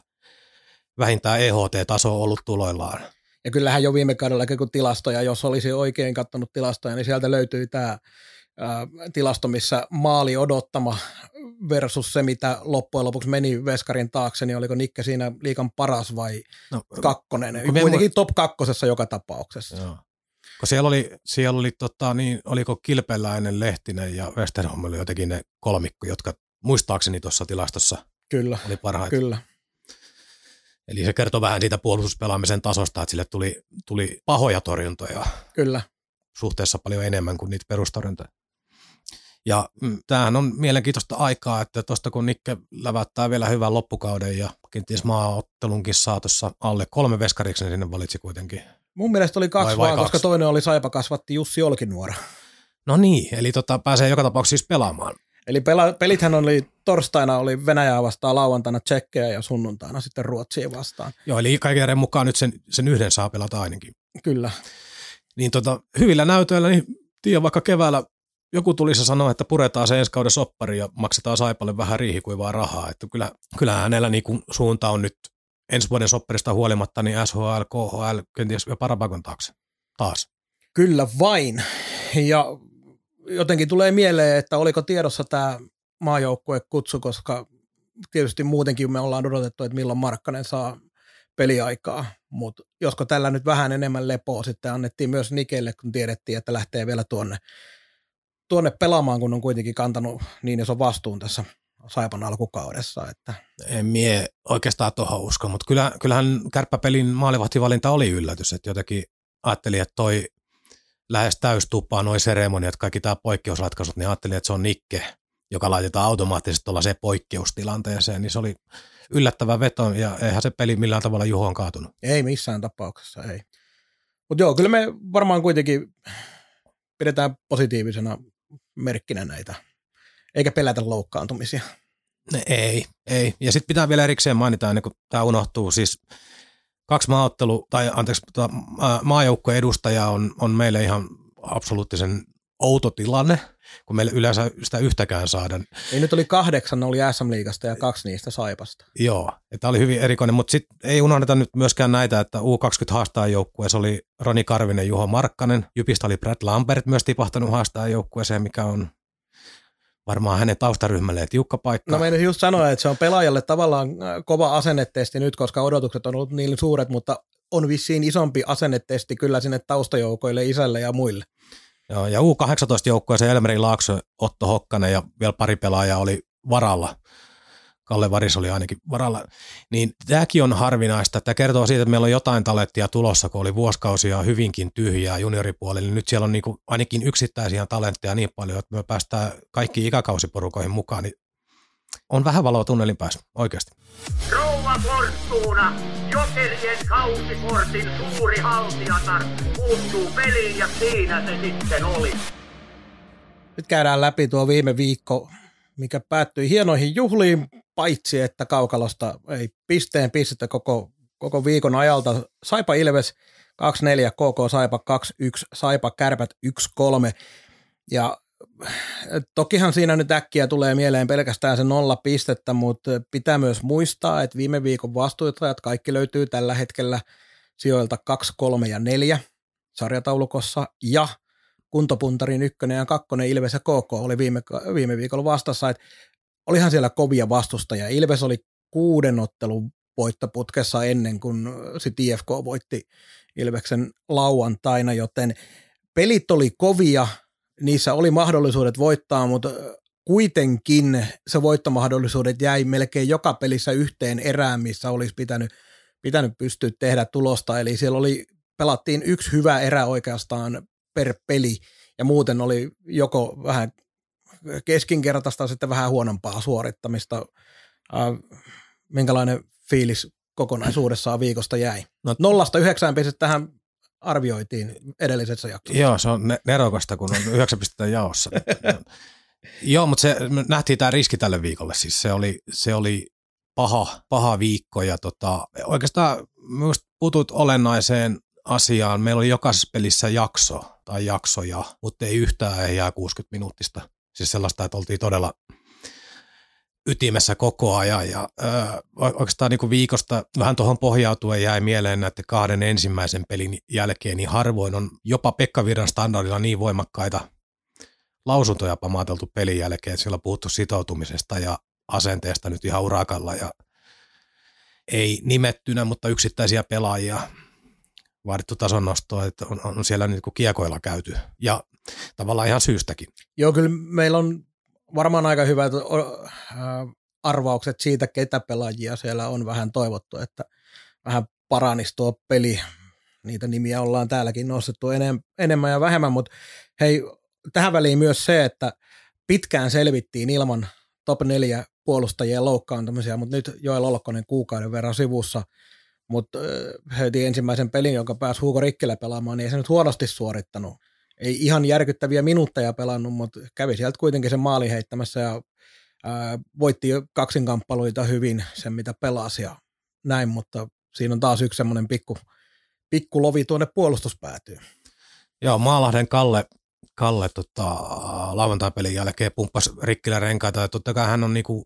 vähintään EHT-taso ollut tuloillaan. Ja kyllähän jo viime kaudella, kun tilastoja, jos olisi oikein katsonut tilastoja, niin sieltä löytyy tämä tilasto, missä maali odottama versus se, mitä loppujen lopuksi meni Veskarin taakse, niin oliko Nikke siinä liikan paras vai No, kakkonen? Kuitenkin top kakkosessa joka tapauksessa. Joo. Kun siellä oli, siellä oli tota, niin, oliko Kilpeläinen, Lehtinen ja Westerholm oli jotenkin ne kolmikko, jotka muistaakseni tuossa tilastossa Kyllä, oli parhaita. kyllä. Eli se kertoo vähän siitä puolustuspelaamisen tasosta, että sille tuli, tuli pahoja torjuntoja Kyllä. suhteessa paljon enemmän kuin niitä perustorjuntoja. Ja mm, tämähän on mielenkiintoista aikaa, että tuosta kun Nikke lävättää vielä hyvän loppukauden ja kenties maaottelunkin saatossa alle kolme veskariksi, niin sinne valitsi kuitenkin. Mun mielestä oli kaksi Vai- vai vaan, koska kaksi? toinen oli Saipa kasvatti Jussi Olkinuora. No niin, eli tota, pääsee joka tapauksessa siis pelaamaan. Eli pela, pelithän oli torstaina oli Venäjää vastaan, lauantaina Tsekkejä ja sunnuntaina sitten Ruotsia vastaan. Joo, eli kaiken mukaan nyt sen, sen yhden saa pelata ainakin. Kyllä. Niin tota, hyvillä näytöillä, niin tiedä vaikka keväällä joku tulisi sanoa, että puretaan se ensi kauden soppari ja maksetaan Saipalle vähän riihikuivaa rahaa. Että kyllä, kyllä hänellä niin kuin suunta on nyt ensi vuoden sopparista huolimatta niin SHL, KHL, kenties jopa Rapakon taakse taas. Kyllä vain. Ja jotenkin tulee mieleen, että oliko tiedossa tämä maajoukkuekutsu, koska tietysti muutenkin me ollaan odotettu, että milloin Markkanen saa peliaikaa, mutta josko tällä nyt vähän enemmän lepoa sitten annettiin myös Nikelle, kun tiedettiin, että lähtee vielä tuonne, tuonne pelaamaan, kun on kuitenkin kantanut niin iso vastuun tässä Saipan alkukaudessa. Että En mie oikeastaan tuohon usko, mutta kyllä, kyllähän kärppäpelin maalivahtivalinta oli yllätys, että jotenkin ajattelin, että toi lähes täystupaa noin seremoniat, kaikki tämä poikkeusratkaisut, niin ajattelin, että se on Nikke, joka laitetaan automaattisesti tuollaiseen poikkeustilanteeseen, niin se oli yllättävä veto ja eihän se peli millään tavalla Juhoon kaatunut. Ei missään tapauksessa, ei. Mutta joo, kyllä me varmaan kuitenkin pidetään positiivisena merkkinä näitä, eikä pelätä loukkaantumisia. Ne, ei, ei. Ja sitten pitää vielä erikseen mainita, ennen kuin tämä unohtuu, siis kaksi maaottelu, tai anteeksi, tota, maa- maajoukkueen edustaja on, on meille ihan absoluuttisen outo tilanne, kun meillä yleensä sitä yhtäkään saada. Ei nyt oli kahdeksan, ne oli SM-liigasta ja kaksi niistä Saipasta. Joo, tämä oli hyvin erikoinen, mutta sitten ei unohdeta nyt myöskään näitä, että U20 haastaa joukkueessa oli Roni Karvinen, Juho Markkanen, Jypistä oli Brad Lambert myös tipahtanut haastaa joukkueeseen, mikä on varmaan hänen taustaryhmälleen tiukka paikka. No meidän just sanoa, että se on pelaajalle tavallaan äh, kova asennetesti nyt, koska odotukset on ollut niin suuret, mutta on vissiin isompi asennetesti kyllä sinne taustajoukoille, isälle ja muille. Joo, ja U18-joukkueeseen Elmeri Laakso, Otto Hokkanen ja vielä pari pelaajaa oli varalla. Kalle Varis oli ainakin varalla. Niin tämäkin on harvinaista. Tämä kertoo siitä, että meillä on jotain talenttia tulossa, kun oli vuosikausia hyvinkin tyhjää junioripuolella. Nyt siellä on niin kuin ainakin yksittäisiä talentteja niin paljon, että me päästään kaikki ikäkausiporukoihin mukaan. Niin on vähän valoa tunnelin päässä, oikeasti. Rouva Fortuna, Jokerien kausikortin suuri haltijatar, puuttuu peliin ja siinä se sitten oli. Nyt käydään läpi tuo viime viikko, mikä päättyi hienoihin juhliin, paitsi että Kaukalosta ei pisteen pistettä koko, koko viikon ajalta. Saipa Ilves 2-4, KK Saipa 2-1, Saipa Kärpät 1-3. Ja tokihan siinä nyt äkkiä tulee mieleen pelkästään se nolla pistettä, mutta pitää myös muistaa, että viime viikon vastuutajat kaikki löytyy tällä hetkellä sijoilta 2, 3 ja 4 sarjataulukossa ja kuntopuntarin ykkönen ja kakkonen Ilves ja KK oli viime, viime viikolla vastassa, että olihan siellä kovia vastustajia. Ilves oli kuuden ottelun voittoputkessa ennen kuin sit IFK voitti Ilveksen lauantaina, joten pelit oli kovia, niissä oli mahdollisuudet voittaa, mutta kuitenkin se voittomahdollisuudet jäi melkein joka pelissä yhteen erään, missä olisi pitänyt, pitänyt pystyä tehdä tulosta. Eli siellä oli, pelattiin yksi hyvä erä oikeastaan per peli, ja muuten oli joko vähän keskinkertaista sitten vähän huonompaa suorittamista. Äh, minkälainen fiilis kokonaisuudessaan viikosta jäi? No, Nollasta yhdeksään pistettähän arvioitiin edellisessä jaksossa. Joo, se on nerokasta, kun on yhdeksän pistettä jaossa. [laughs] Joo, mutta se, me nähtiin tämä riski tälle viikolle. Siis se oli, se oli paha, paha viikko ja tota, oikeastaan myös putut olennaiseen asiaan. Meillä oli jokaisessa pelissä jakso tai jaksoja, mutta ei yhtään ei jää 60 minuuttista. Siis sellaista, että oltiin todella ytimessä koko ajan ja ö, oikeastaan niin kuin viikosta vähän tuohon pohjautuen jäi mieleen näiden kahden ensimmäisen pelin jälkeen, niin harvoin on jopa Pekka Virran standardilla niin voimakkaita lausuntoja pamaateltu pelin jälkeen, että siellä on puhuttu sitoutumisesta ja asenteesta nyt ihan urakalla ja ei nimettynä, mutta yksittäisiä pelaajia vaadittu tason nostoa, että on, on siellä niin kuin kiekoilla käyty ja tavallaan ihan syystäkin. Joo, kyllä meillä on varmaan aika hyvät arvaukset siitä, ketä pelaajia siellä on vähän toivottu, että vähän paranisi tuo peli. Niitä nimiä ollaan täälläkin nostettu enemmän ja vähemmän, mutta hei, tähän väliin myös se, että pitkään selvittiin ilman top 4 puolustajien loukkaantumisia, mutta nyt Joel Olkkonen kuukauden verran sivussa, mutta heti ensimmäisen pelin, jonka pääsi Hugo Rikkilä pelaamaan, niin ei se nyt huonosti suorittanut ei ihan järkyttäviä minuutteja pelannut, mutta kävi sieltä kuitenkin sen maalin heittämässä ja ää, voitti kaksinkamppailuita hyvin sen, mitä pelasi ja näin, mutta siinä on taas yksi semmoinen pikku, pikku lovi tuonne puolustuspäätyyn. Joo, Maalahden Kalle, Kalle tota, lauantai-pelin jälkeen pumppasi rikkillä renkaita ja totta kai hän on niinku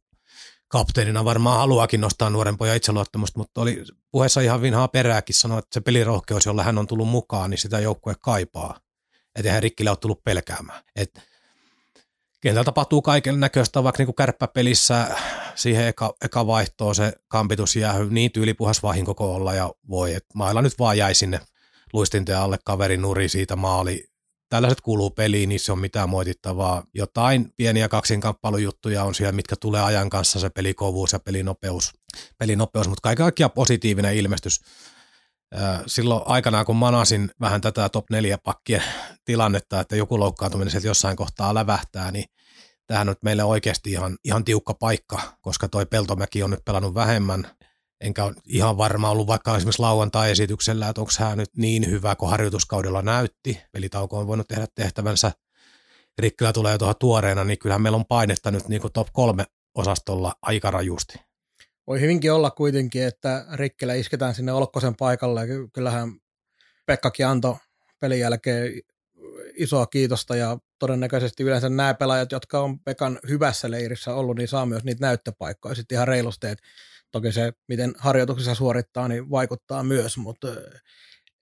kapteenina varmaan haluakin nostaa nuoren pojan itseluottamusta, mutta oli puheessa ihan vinhaa perääkin sanoa, että se pelirohkeus, jolla hän on tullut mukaan, niin sitä joukkue kaipaa että eihän Rikkilä ole tullut pelkäämään. Et kentällä tapahtuu kaiken näköistä, vaikka niin kärppäpelissä siihen eka, eka vaihtoon se kampitus jää niin tyylipuhas vahinko olla ja voi, että mailla nyt vaan jäi sinne luistinteen alle kaverin nuri siitä maali. Tällaiset kuuluu peliin, niissä on mitään moitittavaa. Jotain pieniä kaksinkamppailujuttuja on siellä, mitkä tulee ajan kanssa, se pelikovuus ja pelinopeus, pelinopeus mutta kaiken kaikkiaan positiivinen ilmestys. Silloin aikanaan, kun manasin vähän tätä top 4 pakkien tilannetta, että joku loukkaantuminen sieltä jossain kohtaa lävähtää, niin tämähän on meille oikeasti ihan, ihan tiukka paikka, koska toi Peltomäki on nyt pelannut vähemmän, enkä ole ihan varma ollut vaikka esimerkiksi lauantai-esityksellä, että onko hän nyt niin hyvä kuin harjoituskaudella näytti. Pelitauko on voinut tehdä tehtävänsä. Rikkilä tulee tuohon tuoreena, niin kyllähän meillä on painetta nyt niin kuin top kolme osastolla aika rajusti. Voi hyvinkin olla kuitenkin, että Rikkelä isketään sinne Olkkosen paikalle. Kyllähän Pekkakin antoi pelin jälkeen isoa kiitosta ja todennäköisesti yleensä nämä pelaajat, jotka on Pekan hyvässä leirissä ollut, niin saa myös niitä näyttöpaikkoja sitten ihan reilusti. Et toki se, miten harjoituksessa suorittaa, niin vaikuttaa myös, mutta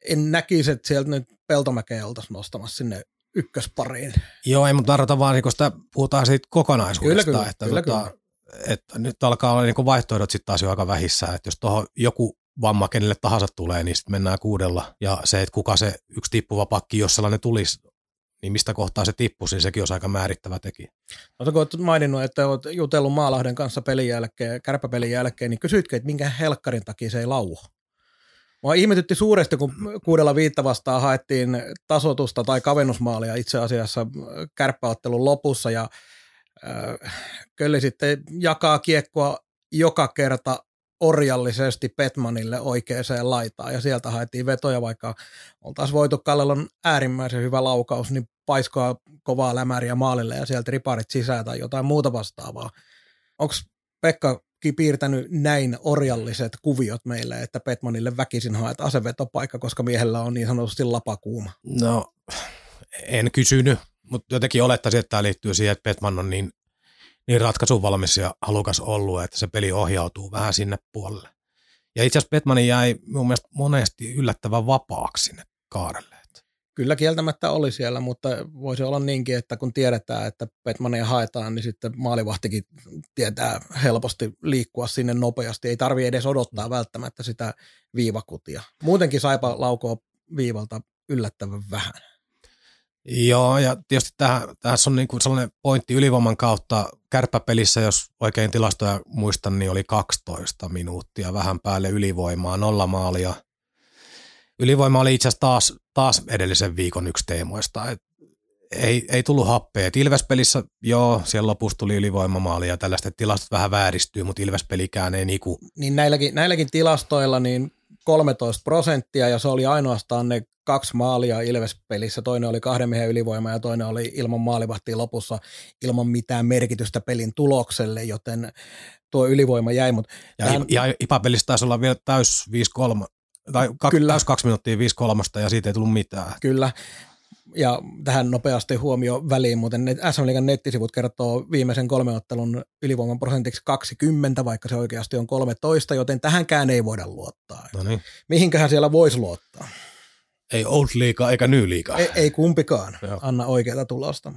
en näkisi, että sieltä nyt Peltomäkeä oltaisiin nostamassa sinne ykköspariin. Joo, ei mutta tarvita vaan, niin kun sitä puhutaan siitä kokonaisuudesta, Kyllä, kyllä, että, kyllä, tota, että nyt alkaa olla niin vaihtoehdot sitten taas jo aika vähissä, että jos tuohon joku vamma kenelle tahansa tulee, niin sitten mennään kuudella, ja se, että kuka se yksi tippuva pakki, jos sellainen tulisi, niin mistä kohtaa se tippuisi, niin sekin on aika määrittävä tekijä. No, kun olet maininnut, että olet jutellut Maalahden kanssa pelin jälkeen, kärpäpelin jälkeen, niin kysyitkö, että minkä helkkarin takia se ei lauo? Mua ihmetytti suuresti, kun kuudella viitta vastaan haettiin tasotusta tai kavennusmaalia itse asiassa kärppäottelun lopussa ja äh, Kölli sitten jakaa kiekkoa joka kerta orjallisesti Petmanille oikeaan laitaan ja sieltä haettiin vetoja, vaikka oltaisiin voitu Kallelon äärimmäisen hyvä laukaus, niin paiskoa kovaa lämäriä maalille ja sieltä riparit sisään tai jotain muuta vastaavaa. Onko Pekka piirtänyt näin orjalliset kuviot meille, että Petmanille väkisin haet asevetopaikka, koska miehellä on niin sanotusti lapakuuma? No, en kysynyt, mutta jotenkin olettaisin, että tämä liittyy siihen, että Petman on niin, niin ratkaisun valmis ja halukas ollut, että se peli ohjautuu vähän sinne puolelle. Ja itse asiassa Petmanin jäi mun mielestä monesti yllättävän vapaaksi sinne kaarelle. Kyllä kieltämättä oli siellä, mutta voisi olla niinkin, että kun tiedetään, että Petmania haetaan, niin sitten maalivahtikin tietää helposti liikkua sinne nopeasti. Ei tarvi edes odottaa välttämättä sitä viivakutia. Muutenkin Saipa laukoo viivalta yllättävän vähän. Joo, ja tietysti tähän, tässä on niin kuin sellainen pointti ylivoiman kautta. Kärppäpelissä, jos oikein tilastoja muistan, niin oli 12 minuuttia vähän päälle ylivoimaa, nolla maalia – Ylivoima oli itse asiassa taas, taas edellisen viikon yksi teemoista. Et ei, ei tullut happea. Ilvespelissä, joo, siellä lopussa tuli ylivoimamaali ja tällaista tilastot vähän vääristyy, mutta Ilvespelikään ei niinku. Niin näilläkin, näilläkin tilastoilla niin 13 prosenttia ja se oli ainoastaan ne kaksi maalia Ilvespelissä. Toinen oli kahden miehen ylivoima ja toinen oli ilman maalivahtia lopussa ilman mitään merkitystä pelin tulokselle, joten tuo ylivoima jäi. Mut ja, tämän... ja Ipa-pelissä taisi olla vielä täys 5-3, tai kaksi, Kyllä. kaksi minuuttia viisi kolmasta ja siitä ei tullut mitään. Kyllä. Ja tähän nopeasti huomio väliin, muuten SM Liigan nettisivut kertoo viimeisen kolme ottelun ylivoiman prosentiksi 20, vaikka se oikeasti on 13, joten tähänkään ei voida luottaa. No niin. Mihinköhän siellä voisi luottaa? Ei old liikaa eikä new liikaa. Ei, ei kumpikaan joo. anna oikeaa tulosta.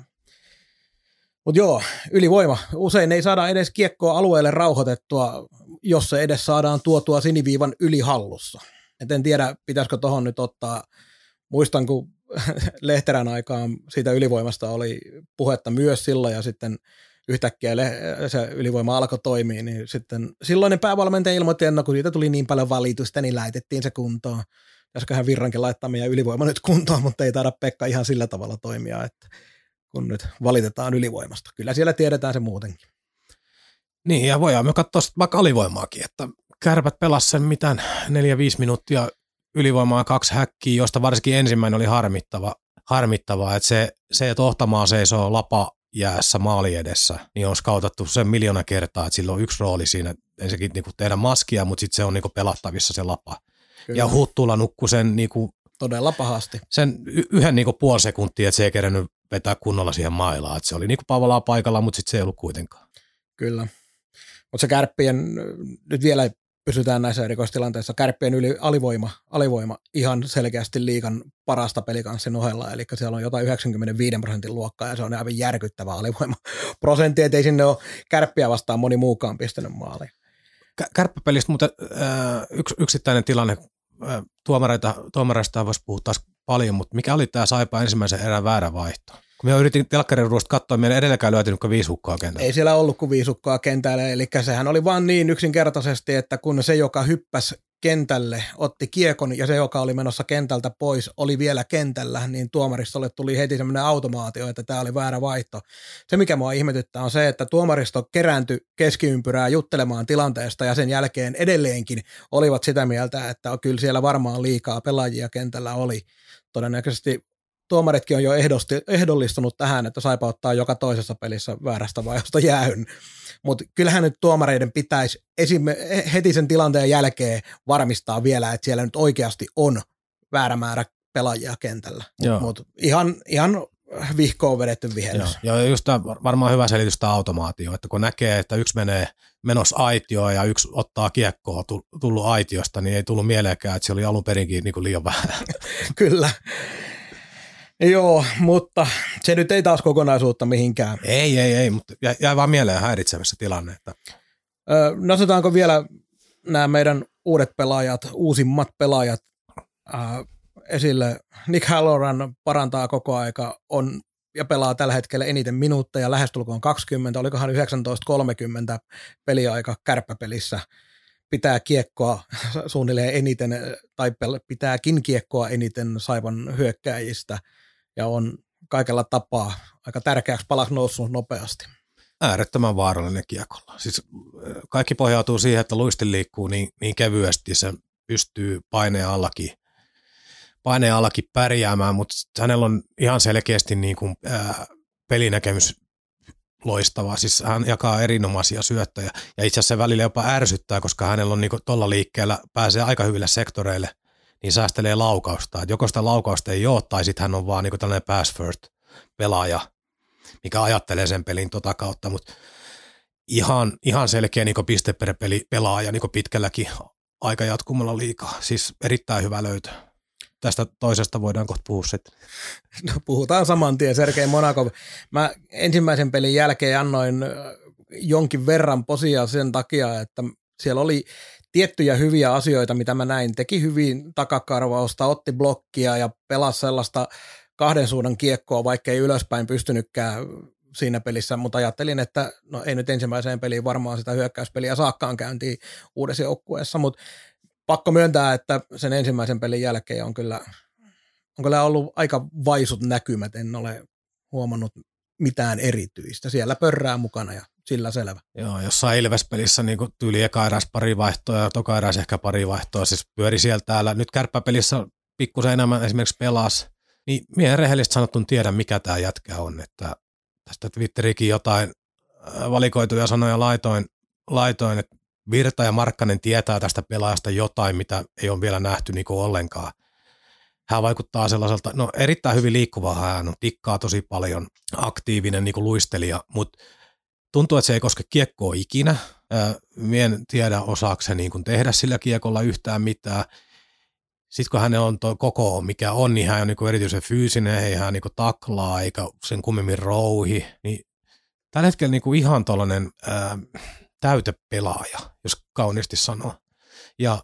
Mutta joo, ylivoima. Usein ei saada edes kiekkoa alueelle rauhoitettua, jos se edes saadaan tuotua siniviivan yli hallussa. Et en tiedä, pitäisikö tuohon nyt ottaa, muistan kun [laughs] Lehterän aikaan siitä ylivoimasta oli puhetta myös silloin ja sitten yhtäkkiä se ylivoima alkoi toimia, niin sitten silloinen päävalmentaja ilmoitti, että no, kun siitä tuli niin paljon valitusta, niin laitettiin se kuntoon. Pitäisiköhän Virrankin laittaa meidän ylivoima nyt kuntoon, mutta ei taida Pekka ihan sillä tavalla toimia, että kun nyt valitetaan ylivoimasta. Kyllä siellä tiedetään se muutenkin. Niin, ja voidaan me katsoa vaikka alivoimaakin, että kärpät pelas sen mitään 4-5 minuuttia ylivoimaa kaksi häkkiä, josta varsinkin ensimmäinen oli harmittava, harmittavaa, että se, se, että Ohtamaa seisoo lapa jäässä maali edessä, niin on skautattu sen miljoona kertaa, että sillä on yksi rooli siinä, ensinnäkin niin tehdä maskia, mutta sitten se on niin pelattavissa se lapa. Kyllä. Ja Huttula nukkui sen niin kuin, Todella pahasti. Sen y- yhden niin puoli sekuntia, että se ei kerännyt vetää kunnolla siihen mailaan. Että se oli niin pavalaa paikalla, mutta sitten se ei ollut kuitenkaan. Kyllä. Mutta se kärppien, nyt vielä pysytään näissä erikoistilanteissa. Kärppien yli alivoima, alivoima ihan selkeästi liikan parasta pelikanssin ohella, eli siellä on jotain 95 prosentin luokkaa ja se on aivan järkyttävä alivoima [laughs] prosentti, ettei sinne ole kärppiä vastaan moni muukaan pistänyt maaliin. Kärppäpelistä mutta äh, yks, yksittäinen tilanne, äh, tuomareita, tuomareista voisi puhua taas paljon, mutta mikä oli tämä Saipa ensimmäisen erän väärä vaihto? Kun me yritin telkkarin ruosta katsoa, meidän edelläkään löytynyt kuin viisi hukkaa kentällä. Ei siellä ollut kuin viisi hukkaa kentällä, eli sehän oli vaan niin yksinkertaisesti, että kun se, joka hyppäsi kentälle, otti kiekon ja se, joka oli menossa kentältä pois, oli vielä kentällä, niin tuomaristolle tuli heti semmoinen automaatio, että tämä oli väärä vaihto. Se, mikä mua ihmetyttää, on se, että tuomaristo kerääntyi keskiympyrää juttelemaan tilanteesta ja sen jälkeen edelleenkin olivat sitä mieltä, että kyllä siellä varmaan liikaa pelaajia kentällä oli. Todennäköisesti tuomaritkin on jo ehdosti, ehdollistunut tähän, että Saipa ottaa joka toisessa pelissä väärästä vaihdosta jäähyn. Mutta kyllähän nyt tuomareiden pitäisi esim, heti sen tilanteen jälkeen varmistaa vielä, että siellä nyt oikeasti on väärä määrä pelaajia kentällä. Mutta ihan, ihan vihkoon vedetty vihellys. Joo, ja just tämä varmaan hyvä selitys tämä automaatio, että kun näkee, että yksi menee menossa aitioon ja yksi ottaa kiekkoa tullut aitiosta, niin ei tullut mieleenkään, että se oli alun perinkin niin kuin liian vähän. [laughs] Kyllä. Joo, mutta se nyt ei taas kokonaisuutta mihinkään. Ei, ei, ei, mutta jäi, jäi vaan mieleen häiritsevässä tilanne. Että Ö, Nostetaanko vielä nämä meidän uudet pelaajat, uusimmat pelaajat ää, esille? Nick Halloran parantaa koko aika, on ja pelaa tällä hetkellä eniten minuutteja, lähestulkoon 20, olikohan 19.30 peliaika kärppäpelissä. Pitää kiekkoa suunnilleen eniten, tai pitääkin kiekkoa eniten Saivan hyökkäjistä, ja on kaikella tapaa aika tärkeäksi palaksi noussut nopeasti. äärettömän vaarallinen kiekolla. Siis kaikki pohjautuu siihen, että luistin liikkuu niin, niin kevyesti, se pystyy paineen allakin, paineen allakin pärjäämään, mutta hänellä on ihan selkeästi niin kuin, ää, pelinäkemys loistava. Siis hän jakaa erinomaisia syöttöjä ja itse asiassa se välillä jopa ärsyttää, koska hänellä on niin tuolla liikkeellä, pääsee aika hyville sektoreille, niin säästelee laukausta. Et joko sitä laukausta ei ole, tai sitten hän on vaan niin tällainen pass first pelaaja, mikä ajattelee sen pelin tota kautta, mutta ihan, ihan selkeä niin piste per peli pelaaja niin pitkälläkin aika jatkumalla liikaa. Siis erittäin hyvä löytö. Tästä toisesta voidaan kohta puhua sitten. No, puhutaan saman tien, Sergei Monakov. Mä ensimmäisen pelin jälkeen annoin ö, jonkin verran posia sen takia, että siellä oli tiettyjä hyviä asioita, mitä mä näin. Teki hyvin takakarvausta, otti blokkia ja pelasi sellaista kahden suunnan kiekkoa, vaikka ei ylöspäin pystynytkään siinä pelissä, mutta ajattelin, että no ei nyt ensimmäiseen peliin varmaan sitä hyökkäyspeliä saakkaan käyntiin uudessa joukkueessa, mutta pakko myöntää, että sen ensimmäisen pelin jälkeen on kyllä, on kyllä ollut aika vaisut näkymät, en ole huomannut mitään erityistä. Siellä pörrää mukana ja sillä selvä. Joo, jossain Ilves-pelissä niin tyyli eka eräs pari vaihtoa ja toka eräs ehkä pari vaihtoa, siis pyöri siellä täällä. Nyt kärppäpelissä pikkusen enemmän esimerkiksi pelas, niin minä rehellisesti sanottuna tiedä, mikä tämä jätkä on, että tästä Twitterikin jotain äh, valikoituja sanoja laitoin, laitoin, että Virta ja Markkanen tietää tästä pelaajasta jotain, mitä ei ole vielä nähty niin ollenkaan. Hän vaikuttaa sellaiselta, no erittäin hyvin liikkuva hän on, tikkaa tosi paljon, aktiivinen niin luistelija, mutta tuntuu, että se ei koske kiekkoa ikinä. Mie en tiedä, osaako se niin tehdä sillä kiekolla yhtään mitään. Sitten kun hänellä on tuo koko, mikä on, niin hän on niin erityisen fyysinen, ei hän niin taklaa eikä sen kummemmin rouhi. Niin tällä hetkellä niin ihan tuollainen täytepelaaja, jos kauniisti sanoo. Ja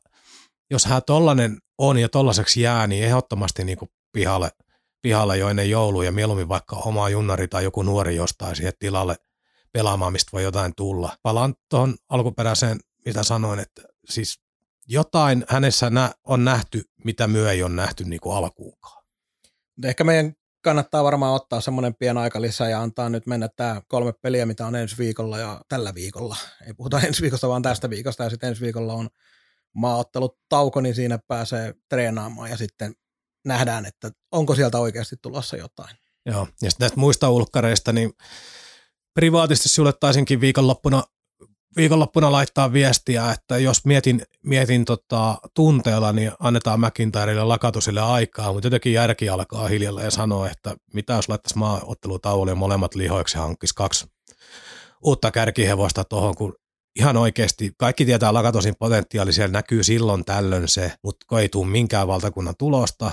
jos hän tollainen on ja tollaiseksi jää, niin ehdottomasti niin kuin pihalle, pihalle jo ennen joulua ja mieluummin vaikka oma junnari tai joku nuori jostain siihen tilalle pelaamaan, mistä voi jotain tulla. Palaan tuohon alkuperäiseen, mitä sanoin, että siis jotain hänessä nä- on nähty, mitä myö ei ole nähty niin kuin alkuunkaan. Mutta ehkä meidän kannattaa varmaan ottaa semmoinen pieni aikalisä ja antaa nyt mennä tämä kolme peliä, mitä on ensi viikolla ja tällä viikolla. Ei puhuta [laughs] ensi viikosta, vaan tästä viikosta ja sitten ensi viikolla on maaottelut tauko, niin siinä pääsee treenaamaan ja sitten nähdään, että onko sieltä oikeasti tulossa jotain. Joo, ja sitten näistä muista ulkkareista, niin privaatisti sulle taisinkin viikonloppuna, viikonloppuna laittaa viestiä, että jos mietin, mietin tota, tunteella, niin annetaan McIntyrelle lakatusille aikaa, mutta jotenkin järki alkaa hiljalleen sanoa, että mitä jos laittaisi maaottelutauolle ja molemmat lihoiksi hankkisi kaksi uutta kärkihevosta tuohon, kun ihan oikeasti kaikki tietää Lakatosin potentiaali, siellä näkyy silloin tällöin se, mutta ei tule minkään valtakunnan tulosta,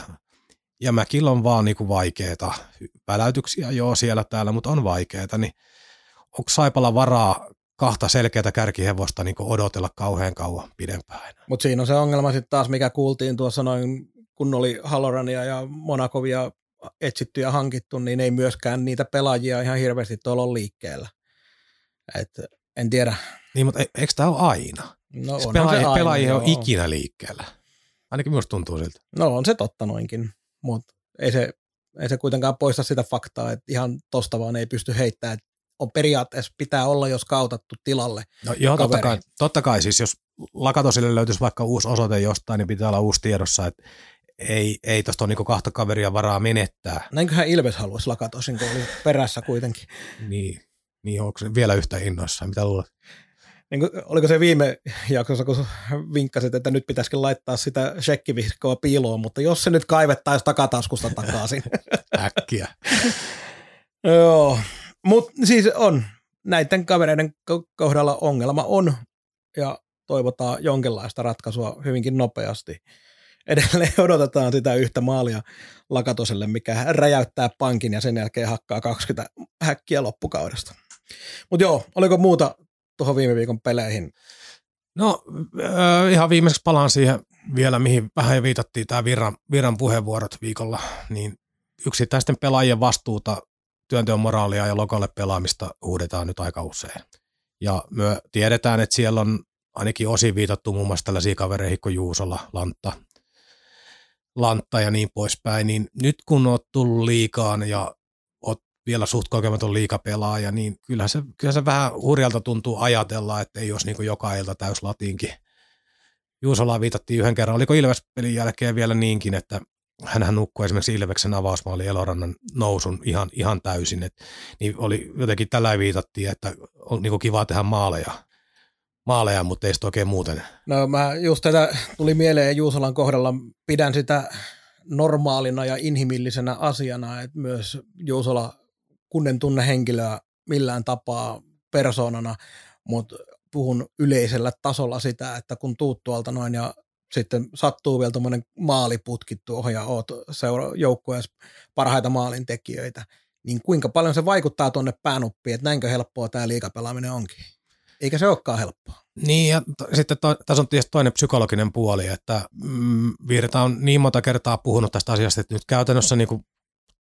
ja Mäkillä on vaan niinku vaikeeta. Väläytyksiä joo siellä täällä, mutta on vaikeeta, niin onko Saipalla varaa kahta selkeätä kärkihevosta niin odotella kauhean kauan pidempään? Mutta siinä on se ongelma sitten taas, mikä kuultiin tuossa noin, kun oli Halorania ja Monakovia etsitty ja hankittu, niin ei myöskään niitä pelaajia ihan hirveästi tuolla ole liikkeellä. Et en tiedä. Niin, mutta e- eikö tämä ole aina? No, Siis pelaajia, se aina, pelaajia joo. ikinä liikkeellä. Ainakin minusta tuntuu siltä. No on se totta noinkin, mutta ei se, ei se kuitenkaan poista sitä faktaa, että ihan tosta vaan ei pysty heittämään. On periaatteessa pitää olla jos kautattu tilalle. No joo, totta kai, totta kai siis jos Lakatosille löytyisi vaikka uusi osoite jostain, niin pitää olla uusi tiedossa, että ei, ei tuosta ole niinku kahta kaveria varaa menettää. Näinköhän Ilves haluaisi lakatosin, kun oli perässä kuitenkin. Niin, niin onko se vielä yhtä innoissaan? Mitä luulet? Niin kuin, oliko se viime jaksossa, kun vinkkasit, että nyt pitäisikin laittaa sitä shekkivihkoa piiloon, mutta jos se nyt kaivettaisiin takataskusta takaisin. [laughs] Äkkiä. Joo, mutta siis on. Näiden kavereiden ko- kohdalla ongelma on ja toivotaan jonkinlaista ratkaisua hyvinkin nopeasti. edelleen [laughs] odotetaan sitä yhtä maalia Lakatoselle, mikä räjäyttää pankin ja sen jälkeen hakkaa 20 häkkiä loppukaudesta. Mutta joo, oliko muuta tuohon viime viikon peleihin? No äh, ihan viimeiseksi palaan siihen vielä, mihin vähän viitattiin tämä Virran, Virran puheenvuorot viikolla, niin yksittäisten pelaajien vastuuta, työnteon moraalia ja lokalle pelaamista huudetaan nyt aika usein. Ja me tiedetään, että siellä on ainakin osin viitattu muun muassa tällaisia kavereihin kuin Juusola, Lantta, Lantta ja niin poispäin, niin nyt kun oot tullut liikaan ja oot vielä suht kokematon liikapelaaja, niin kyllä se, kyllä se vähän hurjalta tuntuu ajatella, että ei olisi niin joka ilta täys latinkin. Juusolaa viitattiin yhden kerran, oliko Ilves-pelin jälkeen vielä niinkin, että hän nukkui esimerkiksi Ilveksen avausmaali Elorannan nousun ihan, ihan täysin. Et, niin oli jotenkin tällä viitattiin, että on niin kiva tehdä maaleja, maaleja, mutta ei sitä oikein muuten. No mä just tätä tuli mieleen Juusolan kohdalla, pidän sitä normaalina ja inhimillisenä asiana, että myös Juusola kunnen tunne henkilöä millään tapaa persoonana, mutta puhun yleisellä tasolla sitä, että kun tuut tuolta noin ja sitten sattuu vielä tuommoinen maaliputki tuohon ja oot seura- joukkueessa parhaita maalintekijöitä, niin kuinka paljon se vaikuttaa tuonne päänuppiin, että näinkö helppoa tämä liikapelaaminen onkin? Eikä se olekaan helppoa. Niin, ja t- sitten to, tässä on tietysti toinen psykologinen puoli, että mm, Virta on niin monta kertaa puhunut tästä asiasta, että nyt käytännössä niin kuin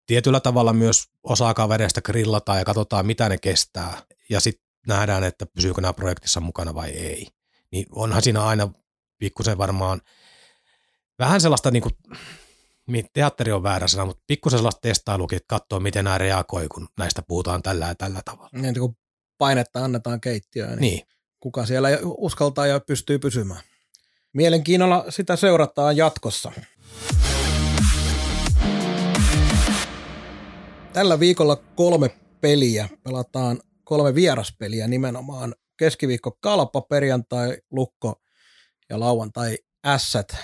tietyllä tavalla myös osaa kavereista grillata ja katsotaan, mitä ne kestää. Ja sitten nähdään, että pysyykö nämä projektissa mukana vai ei. Niin onhan siinä aina pikkusen varmaan vähän sellaista, niin kuin, teatteri on väärä sana, mutta pikkusen sellaista testailukin, että katsoo, miten nämä reagoi, kun näistä puhutaan tällä ja tällä tavalla. Niin, kun painetta annetaan keittiöön, niin, niin. kuka siellä uskaltaa ja pystyy pysymään. Mielenkiinnolla sitä seurataan jatkossa. Tällä viikolla kolme peliä. Pelataan kolme vieraspeliä nimenomaan. Keskiviikko Kalpa, perjantai Lukko ja lauantai Ässät.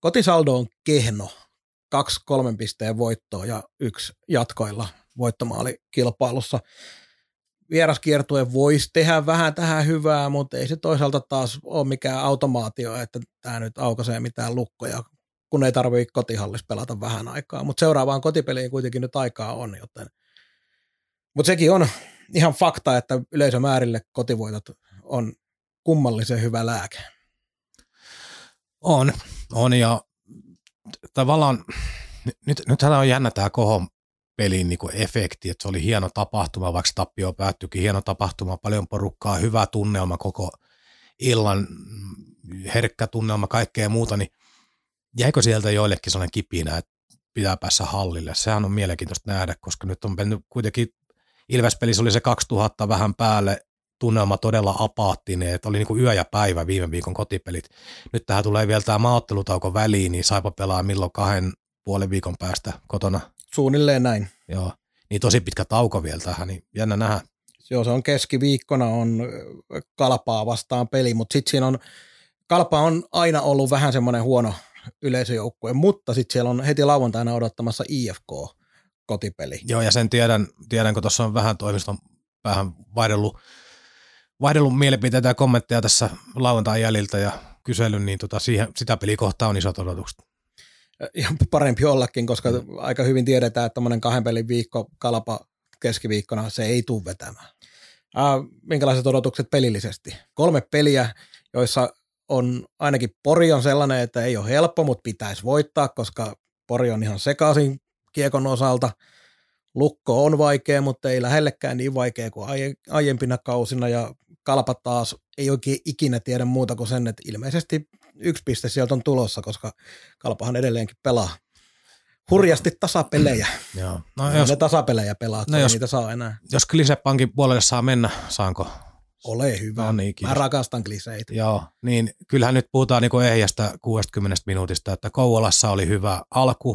kotisaldo on kehno. Kaksi kolmen pisteen voittoa ja yksi jatkoilla voittomaali kilpailussa. Vieraskiertue voisi tehdä vähän tähän hyvää, mutta ei se toisaalta taas ole mikään automaatio, että tämä nyt aukaisee mitään lukkoja, kun ei tarvitse kotihallissa pelata vähän aikaa. Mutta seuraavaan kotipeliin kuitenkin nyt aikaa on, joten mutta sekin on ihan fakta, että yleisömäärille kotivoitot on kummallisen hyvä lääke. On, on ja tavallaan nyt, nythän on jännä tämä kohon pelin niin efekti, että se oli hieno tapahtuma, vaikka tappio päättyikin, hieno tapahtuma, paljon porukkaa, hyvä tunnelma koko illan, herkkä tunnelma, kaikkea muuta, niin jäikö sieltä joillekin sellainen kipinä, että pitää päässä hallille? Sehän on mielenkiintoista nähdä, koska nyt on mennyt kuitenkin Ilvespelissä oli se 2000 vähän päälle, tunnelma todella apaattinen, että oli niin kuin yö ja päivä viime viikon kotipelit. Nyt tähän tulee vielä tämä maaottelutauko väliin, niin Saipa pelaa milloin kahden puolen viikon päästä kotona. Suunnilleen näin. Joo, niin tosi pitkä tauko vielä tähän, niin jännä nähdä. Joo, se on keskiviikkona on kalpaa vastaan peli, mutta sitten siinä on, kalpa on aina ollut vähän semmoinen huono yleisöjoukkue, mutta sitten siellä on heti lauantaina odottamassa IFK kotipeli. Joo, ja sen tiedän, tiedän kun tuossa on vähän toimiston vähän vaihdellut, vaihdellut mielipiteitä ja kommentteja tässä lauantain jäljiltä ja kyselyn, niin tota, siihen, sitä pelikohtaa on isot odotukset. Ihan parempi ollakin, koska mm. aika hyvin tiedetään, että tämmöinen kahden pelin viikko kalpa keskiviikkona, se ei tule vetämään. Äh, minkälaiset odotukset pelillisesti? Kolme peliä, joissa on ainakin Pori on sellainen, että ei ole helppo, mutta pitäisi voittaa, koska Pori on ihan sekaisin kiekon osalta. Lukko on vaikea, mutta ei lähellekään niin vaikea kuin aiempina kausina ja kalpa taas ei oikein ikinä tiedä muuta kuin sen, että ilmeisesti yksi piste sieltä on tulossa, koska kalpahan edelleenkin pelaa hurjasti tasapelejä. [clears throat] Joo. No, jos, ne tasapelejä pelaa, no jos, niitä saa enää. Jos Klisepankin puolelle saa mennä, saanko? Ole hyvä. No niin, Mä rakastan kliseitä. Joo, niin kyllähän nyt puhutaan niin ehjästä 60 minuutista, että Kouvolassa oli hyvä alku,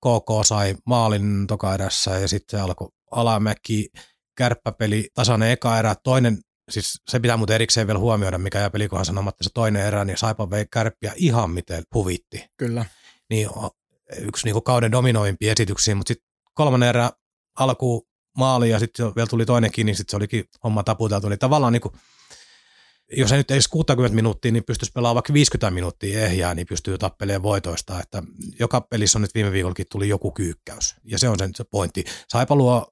KK sai maalin toka erässä ja sitten se alkoi alamäki, kärppäpeli, tasainen eka erä, toinen, siis se pitää muuten erikseen vielä huomioida, mikä jää pelikohan sanomatta, se toinen erä, niin Saipa vei kärppiä ihan miten huvitti. Kyllä. Niin yksi niin kauden dominoimpia esityksiä, mutta sitten kolmannen erä alku maali ja sitten vielä tuli toinenkin, niin sitten se olikin homma taputeltu. Niin tavallaan niin kuin, jos ei nyt edes 60 minuuttia, niin pystyisi pelaamaan vaikka 50 minuuttia ehjää, niin pystyy tappelemaan voitoista. Että joka pelissä on nyt viime viikollakin tuli joku kyykkäys. Ja se on sen se pointti. Saipa luo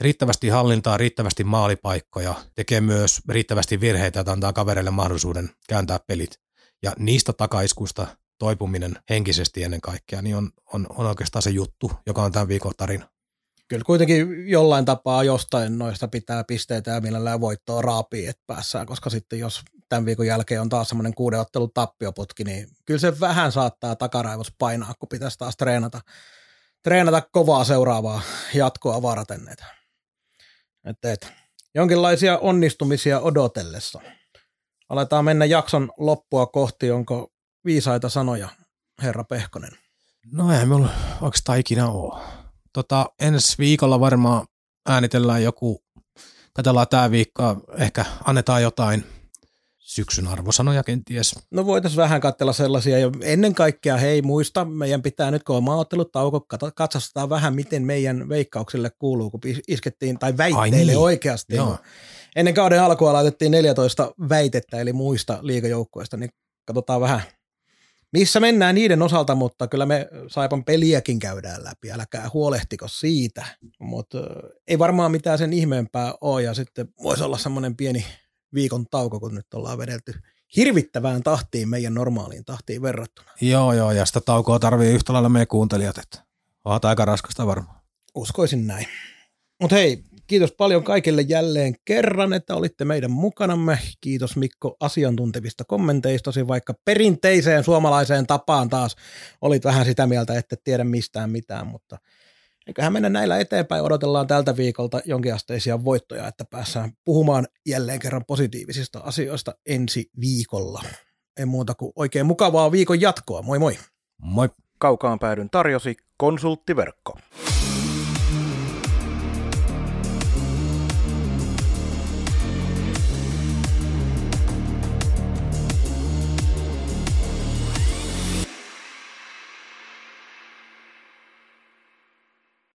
riittävästi hallintaa, riittävästi maalipaikkoja, tekee myös riittävästi virheitä, että antaa kavereille mahdollisuuden kääntää pelit. Ja niistä takaiskuista toipuminen henkisesti ennen kaikkea, niin on, on, on oikeastaan se juttu, joka on tämän viikon tarina. Kyllä kuitenkin jollain tapaa jostain noista pitää pisteitä ja millään voittoa raapii, että päässään, koska sitten jos tämän viikon jälkeen on taas semmoinen kuuden ottelun tappioputki, niin kyllä se vähän saattaa takaraivos painaa, kun pitäisi taas treenata, treenata kovaa seuraavaa jatkoa varten. Et, et, et. Jonkinlaisia onnistumisia odotellessa. Aletaan mennä jakson loppua kohti, onko viisaita sanoja, herra Pehkonen? No ei minulla oikeastaan ikinä ole. Tota, ensi viikolla varmaan äänitellään joku, katsellaan tämä viikko, ehkä annetaan jotain syksyn arvosanoja kenties. No voitaisiin vähän katsella sellaisia, ja ennen kaikkea hei muista, meidän pitää nyt kun on maaottelut tauko, katsotaan vähän miten meidän veikkauksille kuuluu, kun iskettiin, tai väitteille niin. oikeasti. Joo. Ennen kauden alkua laitettiin 14 väitettä, eli muista liikajoukkueista, niin katsotaan vähän, missä mennään niiden osalta, mutta kyllä me Saipan peliäkin käydään läpi, älkää huolehtiko siitä, mutta ei varmaan mitään sen ihmeempää ole ja sitten voisi olla semmoinen pieni viikon tauko, kun nyt ollaan vedelty hirvittävään tahtiin meidän normaaliin tahtiin verrattuna. Joo, joo, ja sitä taukoa tarvii yhtä lailla meidän kuuntelijat, että oot aika raskasta varmaan. Uskoisin näin. Mutta hei, Kiitos paljon kaikille jälleen kerran, että olitte meidän mukanamme. Kiitos Mikko asiantuntevista kommenteistasi, vaikka perinteiseen suomalaiseen tapaan taas olit vähän sitä mieltä, että et tiedä mistään mitään, mutta eiköhän mennä näillä eteenpäin. Odotellaan tältä viikolta jonkinasteisia voittoja, että päässään puhumaan jälleen kerran positiivisista asioista ensi viikolla. Ei muuta kuin oikein mukavaa viikon jatkoa. Moi moi! Moi! Kaukaan päädyn tarjosi konsulttiverkko.